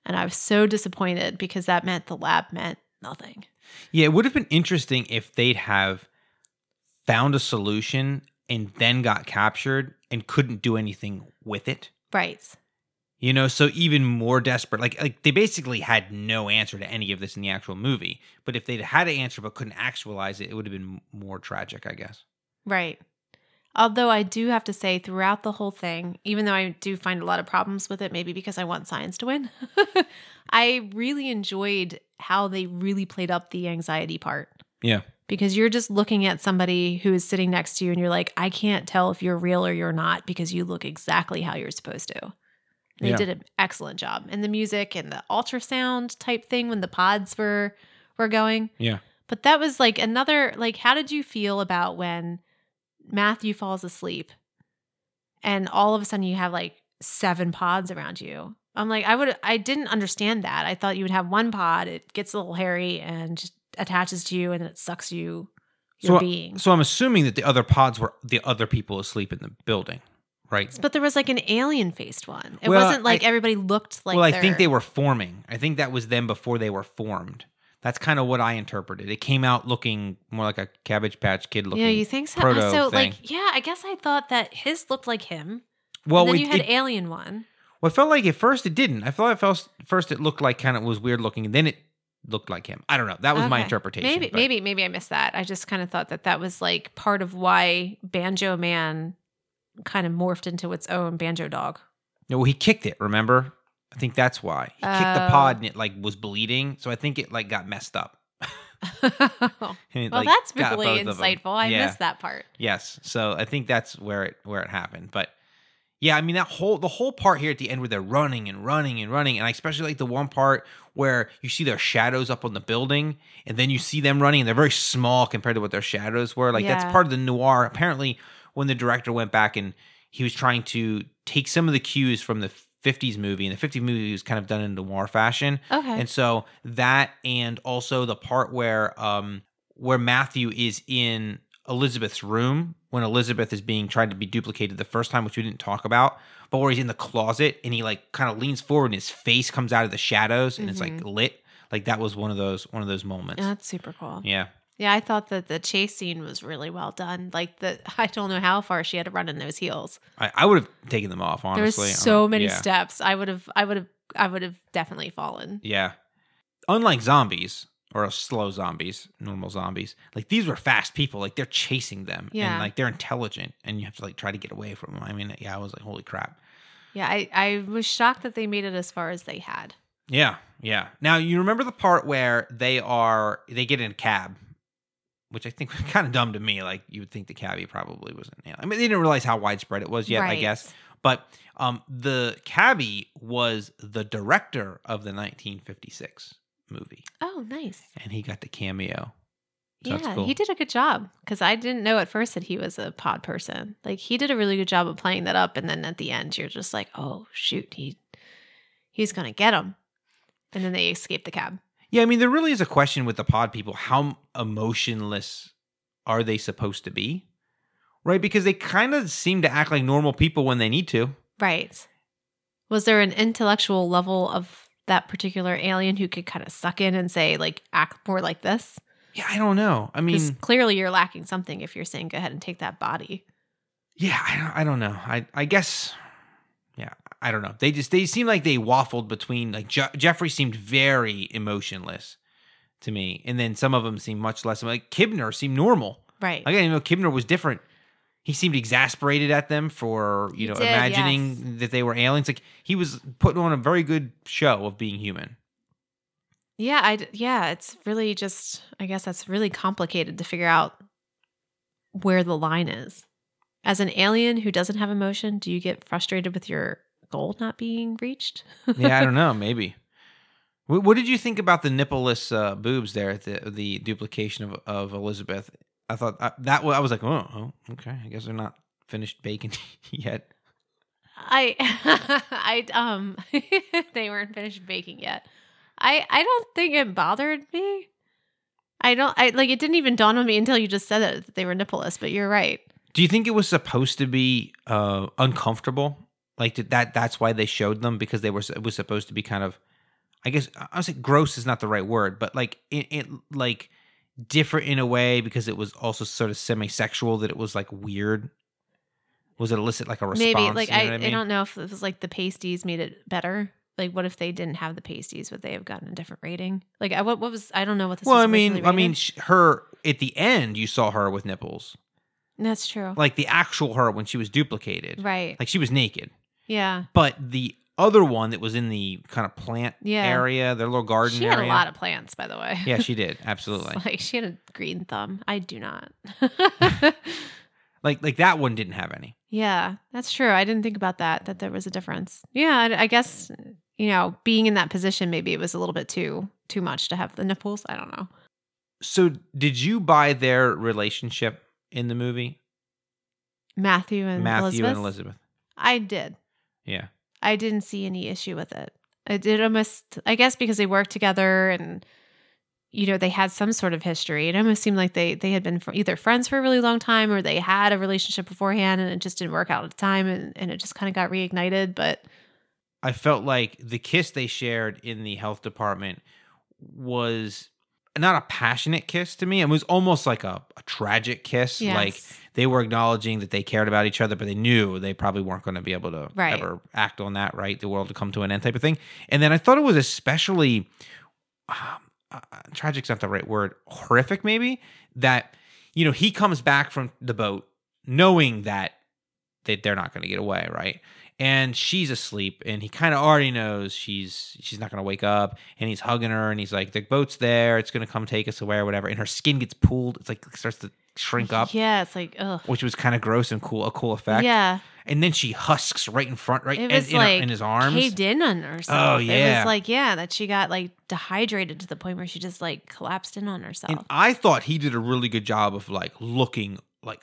And I was so disappointed because that meant the lab meant nothing. Yeah, it would have been interesting if they'd have found a solution and then got captured and couldn't do anything with it. Right. You know, so even more desperate. Like like they basically had no answer to any of this in the actual movie. But if they'd had an answer but couldn't actualize it, it would have been more tragic, I guess. Right. Although I do have to say, throughout the whole thing, even though I do find a lot of problems with it, maybe because I want science to win, I really enjoyed how they really played up the anxiety part. Yeah. Because you're just looking at somebody who is sitting next to you and you're like, I can't tell if you're real or you're not because you look exactly how you're supposed to. They Yeah. did an excellent job. And the music and the ultrasound type thing when the pods were were going. Yeah. But that was like another like how did you feel about when Matthew falls asleep and all of a sudden you have like seven pods around you? I'm like I would I didn't understand that. I thought you would have one pod, it gets a little hairy and just attaches to you and then it sucks you your So, being. so I'm assuming that the other pods were the other people asleep in the building, right? But there was like an alien faced one. It Well, wasn't like I- everybody looked like well, I think they're- were forming. I think that was them before they were formed. That's kind of what I interpreted. It came out looking more like a Cabbage Patch Kid looking. Yeah, you think so? proto so thing. like yeah, I guess I thought that his looked like him. well, then you had it, alien one. well, it felt like at first it didn't. I thought at first it looked like kind of was weird looking, and then it looked like him. I don't know. That was my interpretation. Maybe, but- maybe, maybe I missed that. I just kind of thought that that was like part of why Banjo Man kind of morphed into its own Banjo Dog. No, well, he kicked it. Remember? I think that's why he kicked the pod and it like was bleeding. So I think it like got messed up. well, it, like, that's really both of 'em. insightful. I Yeah. missed that part. Yes. So I think that's where it where it happened. But yeah, I mean that whole the whole part here at the end where they're running and running and running, and I especially like the one part where you see their shadows up on the building, and then you see them running, and they're very small compared to what their shadows were. Like that's part of the noir. Apparently, when the director went back and he was trying to take some of the cues from the 50s movie, and the 50s movie was kind of done in noir fashion. Okay. And so that and also the part where um where Matthew is in Elizabeth's room when Elizabeth is being tried to be duplicated the first time, which we didn't talk about, but where he's in the closet and he like kind of leans forward and his face comes out of the shadows and it's like lit. Like that was one of those one of those moments. Yeah, that's super cool. Yeah. Yeah, I thought that the chase scene was really well done. Like the, I don't know how far she had to run in those heels. I, I would have taken them off, honestly. was so Um, many yeah. steps. I would have, I would have, I would have definitely fallen. Yeah. Unlike zombies or slow zombies, normal zombies, like these were fast people. Like they're chasing them. Yeah. And like they're intelligent and you have to like try to get away from them. I mean, yeah, I was like, holy crap. Yeah, I, I was shocked that they made it as far as they had. Yeah. Yeah. Now you remember the part where they are, they get in a cab, which I think was kind of dumb to me. Like you would think the cabbie probably wasn't. You know, I mean, they didn't realize how widespread it was yet, I guess. But um, the cabbie was the director of the 1956 movie. Oh, nice. and he got the cameo. So yeah, cool. he did a good job because I didn't know at first that he was a pod person. Like he did a really good job of playing that up, and then at the end, you're just like, oh shoot, he he's gonna get him, and then they escape the cab. Yeah, I mean, there really is a question with the pod people: how emotionless are they supposed to be? Right, because they kind of seem to act like normal people when they need to. Right. Was there an intellectual level of that particular alien who could kind of suck in and say like act more like this? Yeah, I don't know. I mean, clearly you're lacking something if you're saying go ahead and take that body. yeah, I don't, I don't know. I, I guess, yeah, I don't know. They just they seem like they waffled between like Je- Jeffrey seemed very emotionless to me, and then some of them seemed much less. Like Kibner seemed normal. Right. I didn't even know Kibner was different. He seemed exasperated at them for you He know did, imagining yes. that they were aliens. Like he was putting on a very good show of being human. Yeah, i yeah, it's really just I guess that's really complicated to figure out where the line is. As an alien who doesn't have emotion, do you get frustrated with your goal not being reached? Yeah, I don't know. Maybe. What, what did you think about the nippleless uh, boobs there at the the duplication of of Elizabeth? I thought uh, that I was like, oh, oh, okay. I guess they're not finished baking yet. I I um they weren't finished baking yet. I I don't think it bothered me. I don't I like it didn't even dawn on me until you just said it that they were nippleless, but you're right. Do you think it was supposed to be uh, uncomfortable? Like did that that's why they showed them because they were it was supposed to be kind of I guess I was like gross is not the right word, but like it, it like different in a way because it was also sort of semi-sexual that it was like weird. Was it elicit like a response? Maybe like you know I, I, mean? don't know if it was like the pasties made it better. Like what if they didn't have the pasties? Would they have gotten a different rating? Like I, what what was I don't know what this Well, was I mean, originally I mean, her at the end, you saw her with nipples, that's true. like the actual her when she was duplicated, right. like she was naked. yeah. But the other one that was in the kind of plant Yeah. area, their little garden She area. had a lot of plants, by the way. yeah, she did absolutely. like she had a green thumb. I do not. Like like that one didn't have any. yeah, that's true. I didn't think about that. That there was a difference. Yeah, I, I guess you know, being in that position, maybe it was a little bit too too much to have the nipples. I don't know. So, did you buy their relationship in the movie? Matthew and Elizabeth. Matthew Elizabeth. and Elizabeth. I did. Yeah. I didn't see any issue with it. I did almost, I guess, because they worked together and you know they had some sort of history. It almost seemed like they they had been either friends for a really long time or they had a relationship beforehand and it just didn't work out at the time and, and it just kind of got reignited. But I felt like the kiss they shared in the health department was not a passionate kiss to me. It was almost like a, a tragic kiss. Like they were acknowledging that they cared about each other, but they knew they probably weren't going to be able to Right. ever act on that, right? The world to come to an end type of thing. And then I thought it was especially um, uh, tragic's not the right word, horrific maybe, that, you know, he comes back from the boat knowing that they, they're not going to get away, right? And she's asleep, and he kind of already knows she's she's not going to wake up. And he's hugging her, and he's like, "The boat's there; it's going to come take us away, or whatever." And her skin gets pulled; it's like starts to shrink up, yeah, it's like, ugh. which was kind of gross and cool, a cool effect. Yeah. And then she husks right in front, right It in, was in, her- in his arms. caved in on herself. It yeah. it was like, yeah, that she got like dehydrated to the point where she just like collapsed in on herself. And I thought he did a really good job of like looking like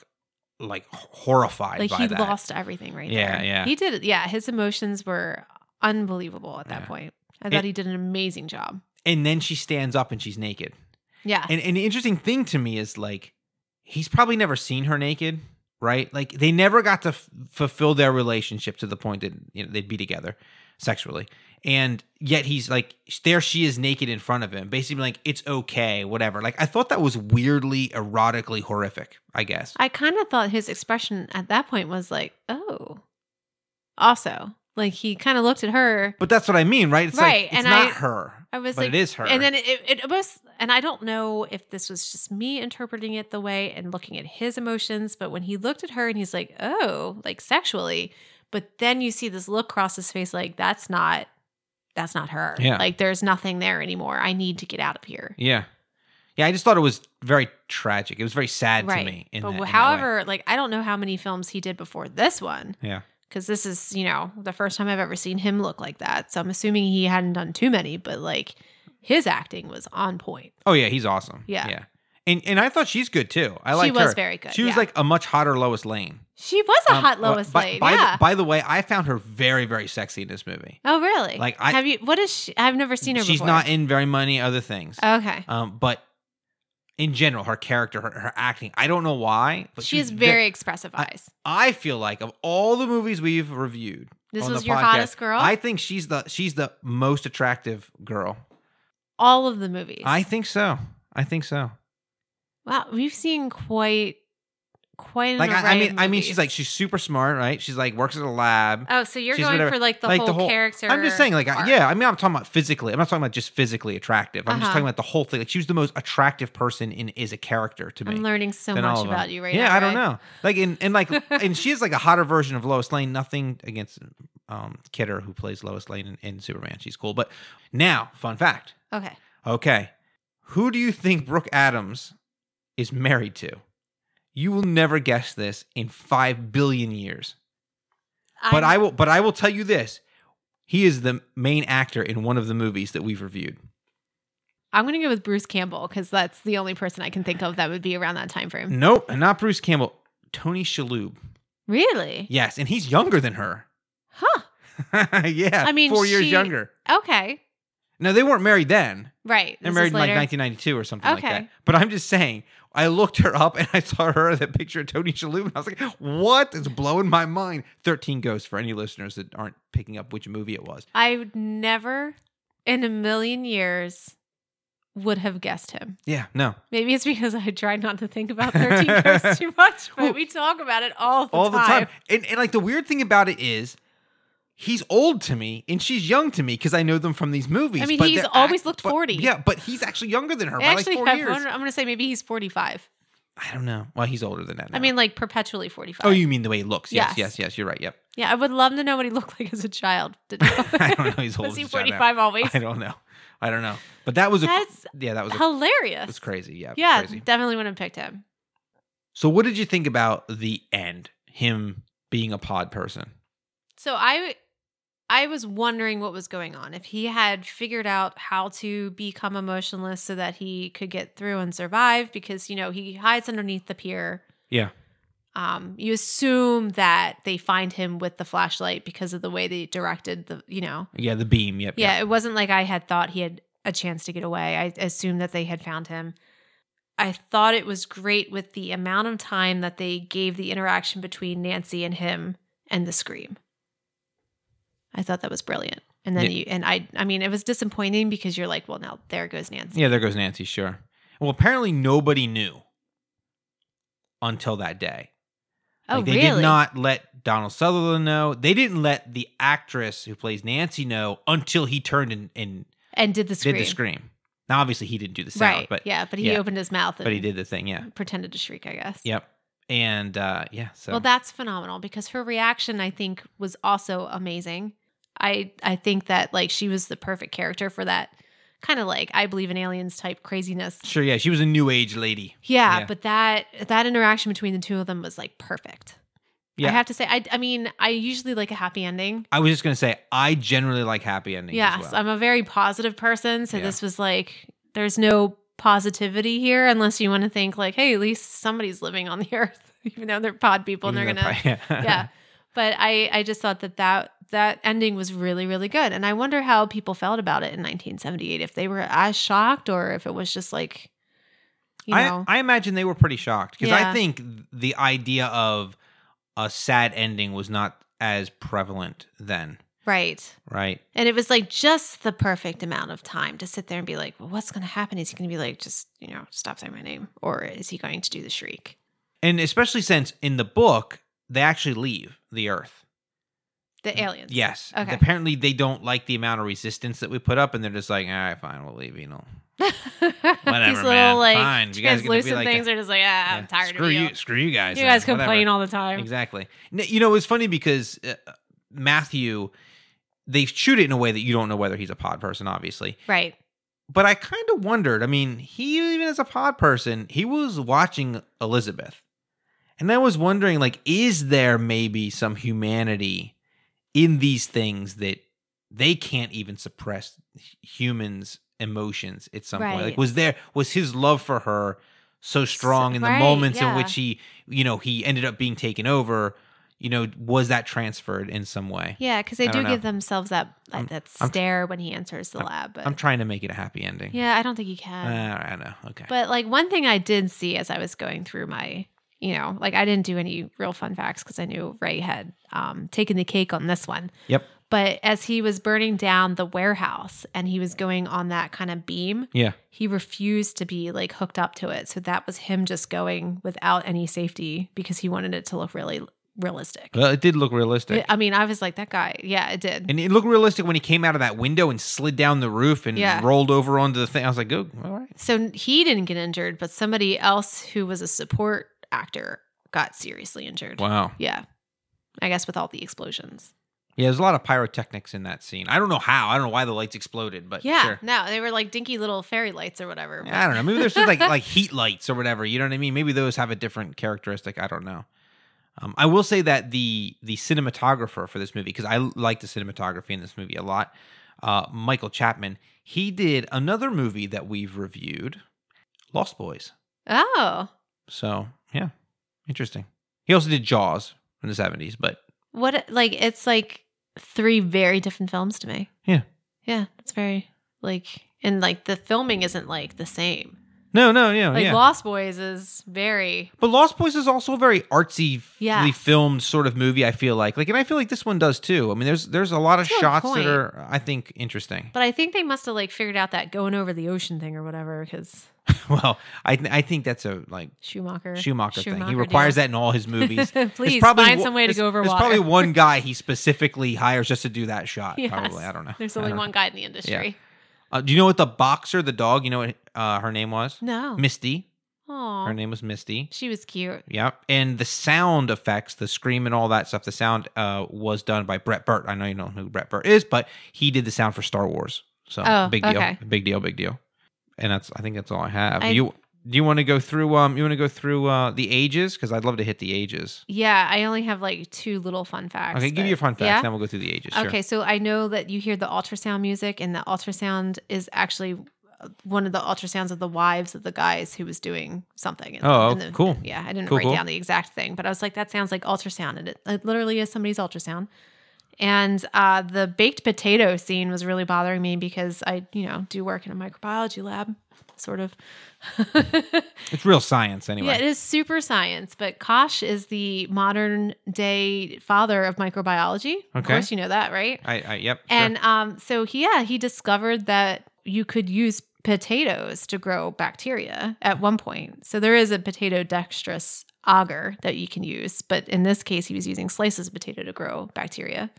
like horrified like by he that. lost everything right Yeah, there. yeah. He did it. Yeah, his emotions were unbelievable at that Yeah. point. I And- thought he did an amazing job. and then she stands up and she's naked. Yeah. And, and the interesting thing to me is like he's probably never seen her naked, right? Like they never got to f- fulfill their relationship to the point that you know they'd be together sexually. And yet he's like there she is naked in front of him, basically like it's okay, whatever. Like I thought that was weirdly erotically horrific, I guess. I kind of thought his expression at that point was like, oh, also. Like he kind of looked at her. But that's what I mean, right? It's Right, like it's and not I- her. I was but like, it is her. And then it, it almost, and I don't know if this was just me interpreting it the way and looking at his emotions, but when he looked at her and he's like, oh, like sexually, but then you see this look cross his face, like that's not, that's not her. Yeah. Like there's nothing there anymore. I need to get out of here. Yeah. Yeah, I just thought it was very tragic. It was very sad right. to me. In but that, in that way. however, like I don't know how many films he did before this one. yeah. Because this is you know the first time I've ever seen him look like that. So I'm assuming he hadn't done too many, but like his acting was on point. Oh yeah, he's awesome. Yeah. Yeah. And and I thought she's good too. I like She was her. very good, She was yeah. like a much hotter Lois Lane. She was a Um, hot uh, Lois by, Lane. By, yeah. the, by the way, I found her very very sexy in this movie. oh really? like, I- have you? What is she? I've never seen her. She's before. not in very many other things. Okay. Um, but in general, her character, her, her acting, I don't know why, but she has very ve- expressive I- eyes. I feel like of all the movies we've reviewed, This on was the your podcast, hottest girl? I think she's the she's the most attractive girl. All of the movies. I think so. I think so. wow, we've seen quite quite Like I, I mean, I mean, she's like she's super smart, right? She's like works at a lab. Oh, so you're she's going whatever- for like the like whole character. I'm just saying, like, I- yeah. I mean, I'm talking about physically. I'm not talking about just physically attractive. I'm just Uh-huh. talking about the whole thing. Like, she was the most attractive person in is a character to me. I'm learning so much all of them. about you right yeah, now. I don't know. Like, and, and like, and she is like a hotter version of Lois Lane. Nothing against um Kidder who plays Lois Lane in, in Superman. She's cool. But now, fun fact. Okay. Okay, who do you think Brooke Adams is married to? You will never guess this in five billion years. But I will. But I will tell you this: he is the main actor in one of the movies that we've reviewed. I'm going to go with Bruce Campbell because that's the only person I can think of that would be around that time frame. Nope, and not Bruce Campbell. Tony Shalhoub. Really? Yes, and he's younger than her. Huh. yeah, I mean, four years younger. Okay. No, they weren't married then. Right. They're married in like 1992 or something like that. But I'm just saying, I looked her up and I saw her that picture of Tony Shalhoub, and I was like, "What? It's blowing my mind." 13 Ghosts for any listeners that aren't picking up which movie it was. I would never in a million years would have guessed him. Yeah, no, Maybe it's because I tried not to think about 13 Ghosts too much, but we talk about it all the all time. the time. And, and like the weird thing about it is, he's old to me and she's young to me because I know them from these movies. I mean, he's always act- looked but- 40. Yeah, but he's actually younger than her I by like actually four have years. I'm going to say maybe he's 45. I don't know. Well, he's older than that. I mean, like perpetually 45. oh, you mean the way he looks? Yes, Yes. yes, yes. You're right. Yep. Yeah, I would love to know what he looked like as a child. I don't know. He's old. Was he as a child now. 45 always? I don't know. I don't know. But that was a That's yeah. That was a, hilarious. was crazy. Yeah. yeah, Crazy. definitely wouldn't have picked him. So, what did you think about the end? Him being a pod person. So I I was wondering what was going on. If he had figured out how to become emotionless so that he could get through and survive, because you know he hides underneath the pier. Yeah. Um, you assume that they find him with the flashlight because of the way they directed the, you know. Yeah, the beam. Yep. Yeah, yep. it wasn't like I had thought he had a chance to get away. I assumed that they had found him. I thought it was great with the amount of time that they gave the interaction between Nancy and him and the scream. I thought that was brilliant. And then Yeah. you and I I mean it was disappointing because you're like, well now there goes Nancy. Yeah, there goes Nancy, sure. Well, apparently nobody knew until that day. oh Like, they really? did not let Donald Sutherland know. They didn't let the actress who plays Nancy know until he turned and, and and did the scream. did the scream. Now, obviously, he didn't do the sound, right. but yeah, but he yeah. opened his mouth and but he did the thing. Yeah. pretended to shriek, I guess. Yep. And uh, yeah, so Well, that's phenomenal because her reaction, I think, was also amazing. I I think that like she was the perfect character for that kind of like I believe in aliens type craziness. sure. Yeah, she was a new age lady. Yeah, Yeah. but that that interaction between the two of them was like perfect. Yeah. I have to say, I I mean, I usually like a happy ending. I was just gonna say, I generally like happy endings. Yes, as well. I'm a very positive person, so Yeah. this was like there's no positivity here unless you want to think like, hey, at least somebody's living on the earth, even though they're pod people and they're gonna probably- yeah but i i just thought that that that ending was really really good. And i wonder how people felt about it in 1978 if they were as shocked or if it was just like you know. I, I imagine they were pretty shocked because I think the idea of a sad ending was not as prevalent then, right. Right? and it was like just the perfect amount of time to sit there and be like well what's going to happen? Is he going to be like just you know stop saying my name? Or is he going to do the shriek? And especially since in the book they actually leave the Earth. The aliens Yes. Okay. Apparently they don't like the amount of resistance that we put up, and they're just like, all right, fine, we'll leave. You know, whatever These these man, like fine. You guys translucent like things a- are just like ah i'm Yeah, tired screw of you. you Screw you guys. you then, guys whatever. complain all the time Exactly. You know, it's funny because uh, Matthew, they shoot it in a way that you don't know whether he's a pod person, obviously. right But I kind of wondered. I mean, he even as a pod person, he was watching Elizabeth, and I was wondering, like, is there maybe some humanity in these things that they can't even suppress humans' emotions at some point? Like, was there was his love for her so strong in the right, moments in which he, you know, he ended up being taken over? You know, was that transferred in some way? Yeah, because they I do give themselves that I'm- that, I'm- stare when he enters the lab. But I'm trying to make it a happy ending. yeah, I don't think you Uh, can. I know. Okay. but like one thing I did see as I was going through my, you know, like I didn't do any real fun facts because I knew Ray had um, taken the cake on this one. Yep. But as he was burning down the warehouse and he was going on that kind of beam, Yeah. he refused to be like hooked up to it. So that was him just going without any safety because he wanted it to look really realistic. Well, it did look realistic. I mean, I was like, that guy, yeah, it did. And it looked realistic when he came out of that window and slid down the roof and Yeah. rolled over onto the thing. I was like, oh, all right. So he didn't get injured, but somebody else who was a support actor got seriously injured. Wow. Yeah. I guess with all the explosions. Yeah, there's a lot of pyrotechnics in that scene. I don't know how. I don't know why the lights exploded, but Yeah. sure. No, they were like dinky little fairy lights or whatever. I don't know. Maybe there's just like like heat lights or whatever. You know what I mean? Maybe those have a different characteristic. I don't know. Um, I will say that the the cinematographer for this movie, because I like the cinematography in this movie a lot, uh, Michael Chapman. He did another movie that we've reviewed, Lost Boys. Oh. So yeah, interesting. He also did Jaws in the '70s, but What like it's like three very different films to me. Yeah. Yeah. It's very like and like the filming isn't like the same. no, no, yeah, Like yeah. Lost Boys is very But Lost Boys is also a very artsy, Yes. filmed sort of movie. I feel like, like, and I feel like this one does too. I mean, there's there's a lot of shots point. that are, I think, interesting. but I think they must have like figured out that going over the ocean thing or whatever because well, I th- I think that's a like Schumacher Schumacher, thing. He requires deal. that in all his movies. Please probably find one- some way to go over There's water. probably one guy he specifically hires just to do that shot. Yes. Probably, I don't know. There's only don't know. one guy in the industry. Uh, do you know what the boxer, the dog? You know what uh, her name was? No. Misty. Oh. Her name was Misty. She was cute. Yep. And the sound effects, the scream and all that stuff, the sound uh, was done by Brett Burtt. I know you know who Brett Burtt is, but he did the sound for Star Wars. So Oh, big deal. okay. Big deal, big deal. And that's I think that's all I have. I- you Do you want to go through? Um, you want to go through uh the ages because I'd love to hit the ages. Yeah, I only have like two little fun facts. Okay, give me your fun facts. Yeah? Then we'll go through the ages. Sure. Okay, so I know that you hear the ultrasound music, and the ultrasound is actually uh, one of the ultrasounds of the wives of the guys who was doing something. the- Oh, the- cool. Yeah, I didn't Cool, write cool. down the exact thing, but I was like, that sounds like ultrasound, and it, it literally is somebody's ultrasound. And uh, the baked potato scene was really bothering me because I, you know, do work in a microbiology lab, sort of. It's real science anyway. Yeah, it is super science, but Koch is the modern day father of microbiology. Okay. Of course, you know that, right? I, I yep. sure. And um, so he, yeah, he discovered that you could use potatoes to grow bacteria at one point. So there is a potato dextrose agar that you can use, but in this case, he was using slices of potato to grow bacteria.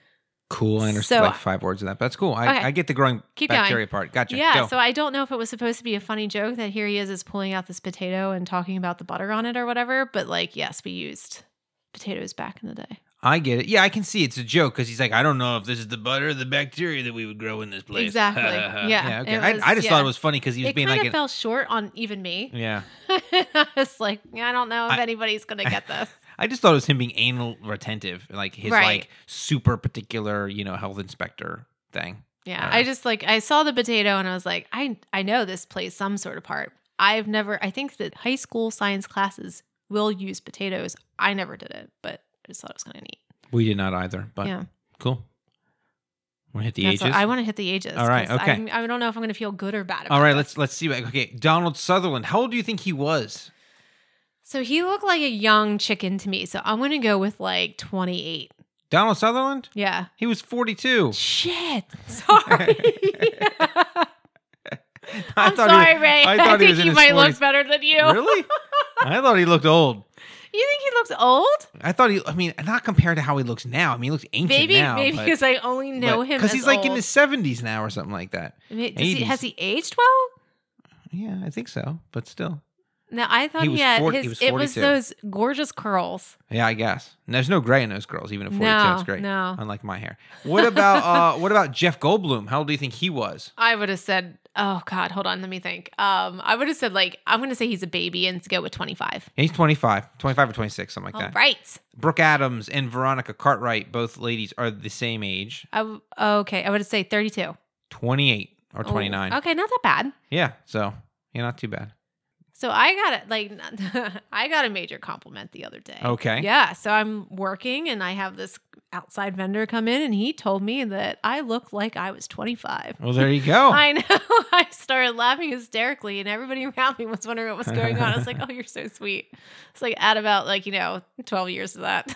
Cool. I understand so- like five words of that. But that's cool. I, Okay. I get the growing Keep going. bacteria part. Gotcha. yeah, Go. so I don't know if it was supposed to be a funny joke that here he is is pulling out this potato and talking about the butter on it or whatever, but like yes, we used potatoes back in the day. I get it. Yeah, I can see it's a joke because he's like, I don't know if this is the butter or the bacteria that we would grow in this place. Exactly. yeah. Yeah, Okay. it I, I just thought it was funny because he was It being like, an, fell short on even me. yeah. I was like, I don't know if I- anybody's gonna get this. I just thought it was him being anal retentive, like his Right. like super particular, you know, health inspector thing. Yeah, Uh, I just like I saw the potato and I was like, I I know this plays some sort of part. I've never. I think that high school science classes will use potatoes. I never did it, but I just thought it was kind of neat. We did not either, but yeah, cool. Want to hit the That's ages? I want to hit the ages. All right, okay. I'm- I, don't know if I'm going to feel good or bad. About All right, let's let's see. Okay, Donald Sutherland. How old do you think he was? So he looked like a young chicken to me. So I'm going to go with like 28. Donald Sutherland? Yeah. He was 42. Shit. Sorry. I I'm he- sorry, Ray. I, I thought he think was he might 40s. look better than you. Really? I thought he looked old. You think he looks old? I thought he. I mean, not compared to how he looks now. I mean, he looks ancient Maybe, now. maybe because I only know but- him because he's like in his seventies now or something like that. I mean, he, has he aged well? Yeah, I think so. But still, No, I thought He he, was had 40 his. he was it was those gorgeous curls. yeah, I guess. And there's no gray in those curls, even at forty-two. No, it's great. no. unlike my hair. What about uh what about Jeff Goldblum? How old do you think he was? I would have said, oh God, hold on, let me think. Um, I would have said like I'm going to say he's a baby and to go with 25. He's 25, 25 or 26, something like All that. right. Brooke Adams and Veronica Cartwright, both ladies, are the same age, I w- okay, I would say 32. 28 or Oh, 29. okay, not that bad. Yeah, so yeah, not too bad. So I got it like I got a major compliment the other day. Okay. Yeah, so I'm working and I have this outside vendor come in and he told me that I look like I was 25. Well, there you go. I know. I started laughing hysterically and everybody around me was wondering what was going on. I was like, "Oh, you're so sweet." It's like add about like, you know, 12 years of that.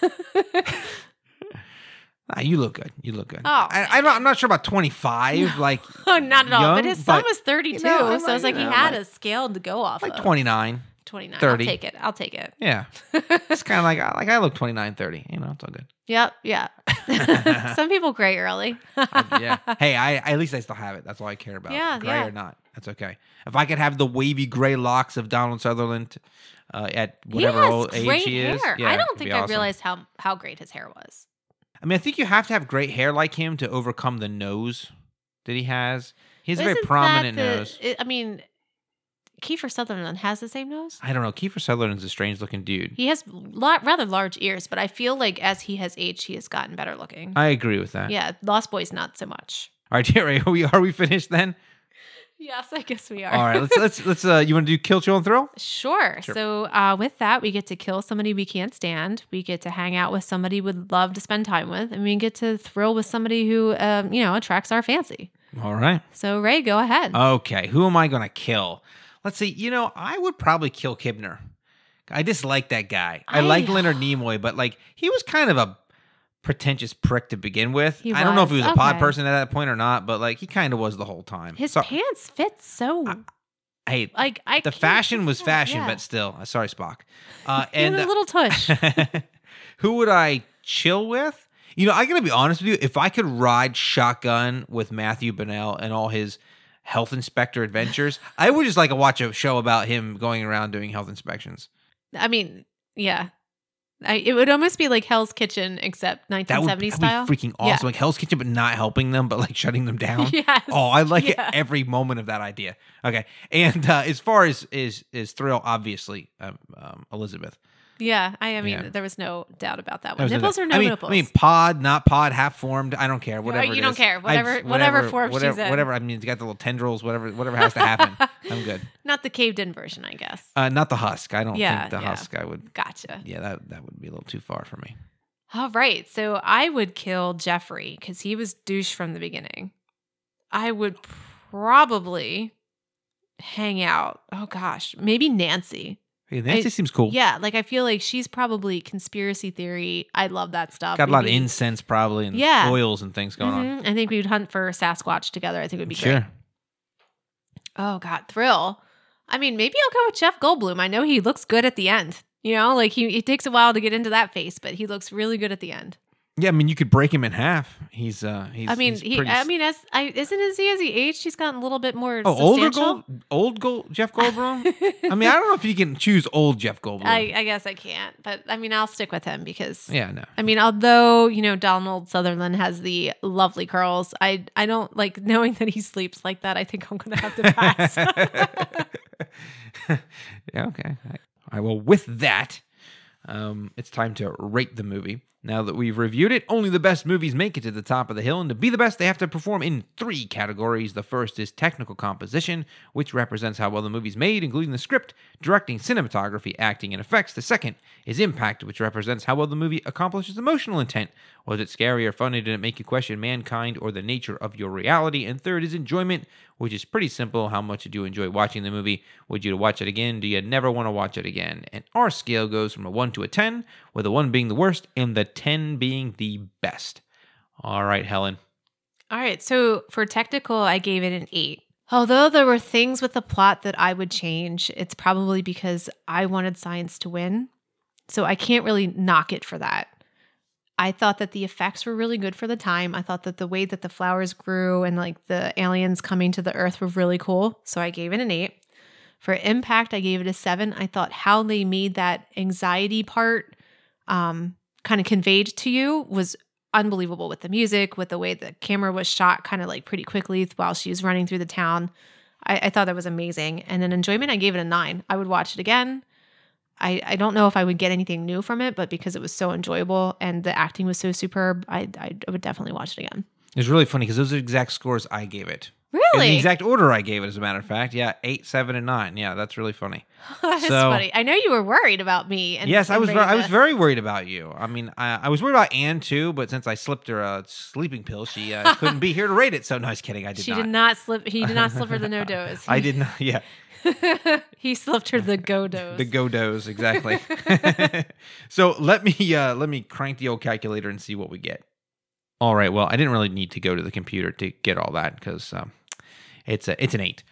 Ah, you look good. You look good. Oh, I, I'm, not, I'm not sure about 25, like oh, not at all. But his son but, was 32, you know, so I was like, he had like- a scale to go off like of. 29. 29. 30. I'll take it. I'll take it. Yeah. it's kind of like like I look 29, 30. You know, it's all good. Yep, yeah. Some people gray early. yeah. Hey, I at least I still have it. That's all I care about. Yeah, gray yeah. or not, that's okay. If I could have the wavy gray locks of Donald Sutherland uh, at whatever old age he hair. is, yeah, I don't think I awesome. realized how how great his hair was. I mean, I think you have to have great hair like him to overcome the nose that he has. He has a very prominent the- nose. it- I mean, Kiefer Sutherland has the same nose. I don't know. Kiefer Sutherland's a strange looking dude. He has la- rather large ears, but I feel like as he has aged, he has gotten better looking. I agree with that. yeah, Lost Boys not so much. All right, Jerry, are we are we finished then? Yes, I guess we are. All right, let's let's let's. Uh, you want to do kill, chill, and throw? Sure. Sure. So uh, with that, we get to kill somebody we can't stand. We get to hang out with somebody we'd love to spend time with, and we get to thrill with somebody who, um, you know, attracts our fancy. All right. So Ray, go ahead. Okay, who am I going to kill? Let's see. You know, I would probably kill Kibner. I dislike that guy. I, I- like Leonard Nimoy, but like he was kind of a pretentious prick to begin with. He I don't know if he was, a pod person at that point or not, but like he kind of was the whole time. His So- pants fit so Hey, like I. the fashion was fashion, Yeah. but still, uh, sorry, Spock. Uh, and a little tush. who would I chill with? You know, I gotta be honest with you. If I could ride shotgun with Matthew Bennell and all his health inspector adventures, I would just like to watch a show about him going around doing health inspections. I mean, yeah. I, it would almost be like Hell's Kitchen, except 1970 That would, that would style. be freaking Yeah. awesome. Like Hell's Kitchen, but not helping them, but like shutting them down. Yes. Oh, I like Yeah. it every moment of that idea. Okay. And uh, as far as is is thrill, obviously, um, um, Elizabeth. Yeah, I, I mean, Yeah. there was no doubt about that one. Nipples or no I mean, nipples? I mean, pod, not pod, half formed. I don't care. Whatever. you it don't care. I- Whatever- whatever form she's whatever, in. Whatever. I mean, it's got the little tendrils. Whatever. Whatever has to happen. I'm good. Not the caved in version, I guess. Uh, not the husk. I don't Yeah, think the yeah. husk. I would. Gotcha. Yeah, that that would be a little too far for me. All right. So I would kill Jeffrey because he was douche from the beginning. I would probably hang out. Oh gosh, maybe Nancy. Hey, Nancy I- seems cool. Yeah, like I feel like she's probably conspiracy theory. I love that stuff. Got a lot of be- incense probably and Yeah. oils and things going on. Mhm. I think we'd hunt for Sasquatch together. I think it would be Sure. great. Oh God, thrill. I mean, maybe I'll go with Jeff Goldblum. I know he looks good at the end. You know, like he it takes a while to get into that face, but he looks really good at the end. Yeah, I mean, you could break him in half. He's uh, he's. I mean, he's he. pretty I mean, as I isn't as he as he aged, he's gotten a little bit more. oh, older gold, old gold, Jeff Goldblum. I mean, I don't know if you can choose old Jeff Goldblum. I, I guess I can't, but I mean, I'll stick with him because. yeah, no. I mean, although you know Donald Sutherland has the lovely curls, I I don't like knowing that he sleeps like that. I think I'm gonna have to pass. yeah, okay. All right. Well, with that, um, it's time to rate the movie. Now that we've reviewed it, only the best movies make it to the top of the hill, and to be the best, they have to perform in three categories. The first is technical composition, which represents how well the movie's made, including the script, directing, cinematography, acting, and effects. The second is impact, which represents how well the movie accomplishes emotional intent. Was it scary or funny? Did it make you question mankind or the nature of your reality? And third is enjoyment, which is pretty simple. How much did you enjoy watching the movie? Would you watch it again? Do you never want to watch it again? And our scale goes from a 1 to a 10, with a 1 being the worst and the 10 being the best. All right, Helen. All right. So for technical, I gave it an eight. Although there were things with the plot that I would change, it's probably because I wanted science to win. So I can't really knock it for that. I thought that the effects were really good for the time. I thought that the way that the flowers grew and like the aliens coming to the earth were really cool. So I gave it an eight. For impact, I gave it a seven. I thought how they made that anxiety part um, kind of conveyed to you was unbelievable with the music, with the way the camera was shot kind of like pretty quickly while she was running through the town. I, I thought that was amazing. And in enjoyment, I gave it a nine. I would watch it again. I, I don't know if I would get anything new from it, but because it was so enjoyable and the acting was so superb, I, I, would definitely watch it again. It's really funny because those are the exact scores I gave it. In the exact order I gave it, as a matter of fact. Yeah, 8, 7, and 9. Yeah, that's really funny. So- funny. I know you were worried about me. And, yes, I was. Ver- I was very worried about you. I mean, I, I was worried about Anne too, but since I slipped her a sleeping pill, she uh, couldn't be here to rate it. So no, I was kidding. I did She not. did not slip. He did not slip her the no dose. I did not. Yeah, he slipped her the go dose. the go dose exactly. so let me uh, let me crank the old calculator and see what we get. All right. Well, I didn't really need to go to the computer to get all that because um, it's a it's an eight.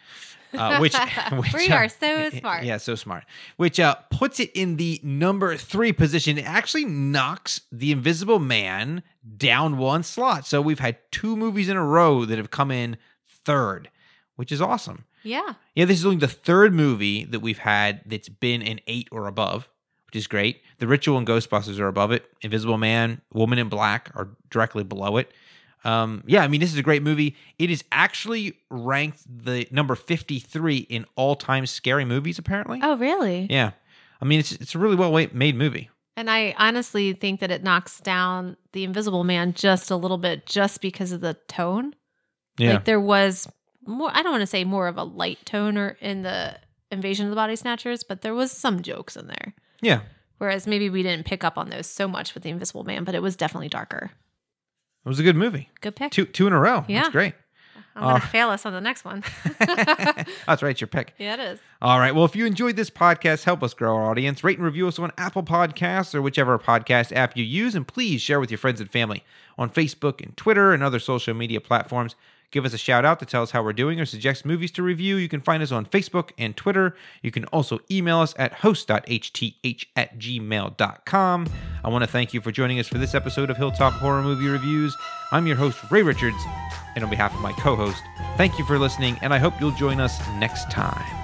Uh, which, which We uh, are so smart. Yeah, so smart. Which uh, puts it in the number three position. It actually knocks the Invisible Man down one slot. So we've had two movies in a row that have come in third, which is awesome. yeah. Yeah, this is only the third movie that we've had that's been an eight or above, which is great. The Ritual and Ghostbusters are above it. Invisible Man, Woman in Black are directly below it. Um, yeah, I mean, this is a great movie. It is actually ranked the number 53 in all time scary movies, apparently. Oh, really? Yeah. I mean, it's, it's a really well made movie. And I honestly think that it knocks down the Invisible Man just a little bit, just because of the tone. Yeah. Like there was more. I don't want to say more of a light tone or in the Invasion of the Body Snatchers, but there was some jokes in there. yeah. Whereas maybe we didn't pick up on those so much with the Invisible Man, but it was definitely darker. It was a good movie. Good pick. Two two in a row. Yeah. That's great. I'm gonna Uh, fail us on the next one. That's right. It's your pick. yeah, it is. All right. Well, if you enjoyed this podcast, help us grow our audience. Rate and review us on Apple Podcasts or whichever podcast app you use. And please share with your friends and family on Facebook and Twitter and other social media platforms. Give us a shout out to tell us how we're doing or suggest movies to review. You can find us on Facebook and Twitter. You can also email us at host.hth at gmail.com. I want to thank you for joining us for this episode of Hilltop Horror Movie Reviews. I'm your host, Ray Richards, and on behalf of my co host, thank you for listening, and I hope you'll join us next time.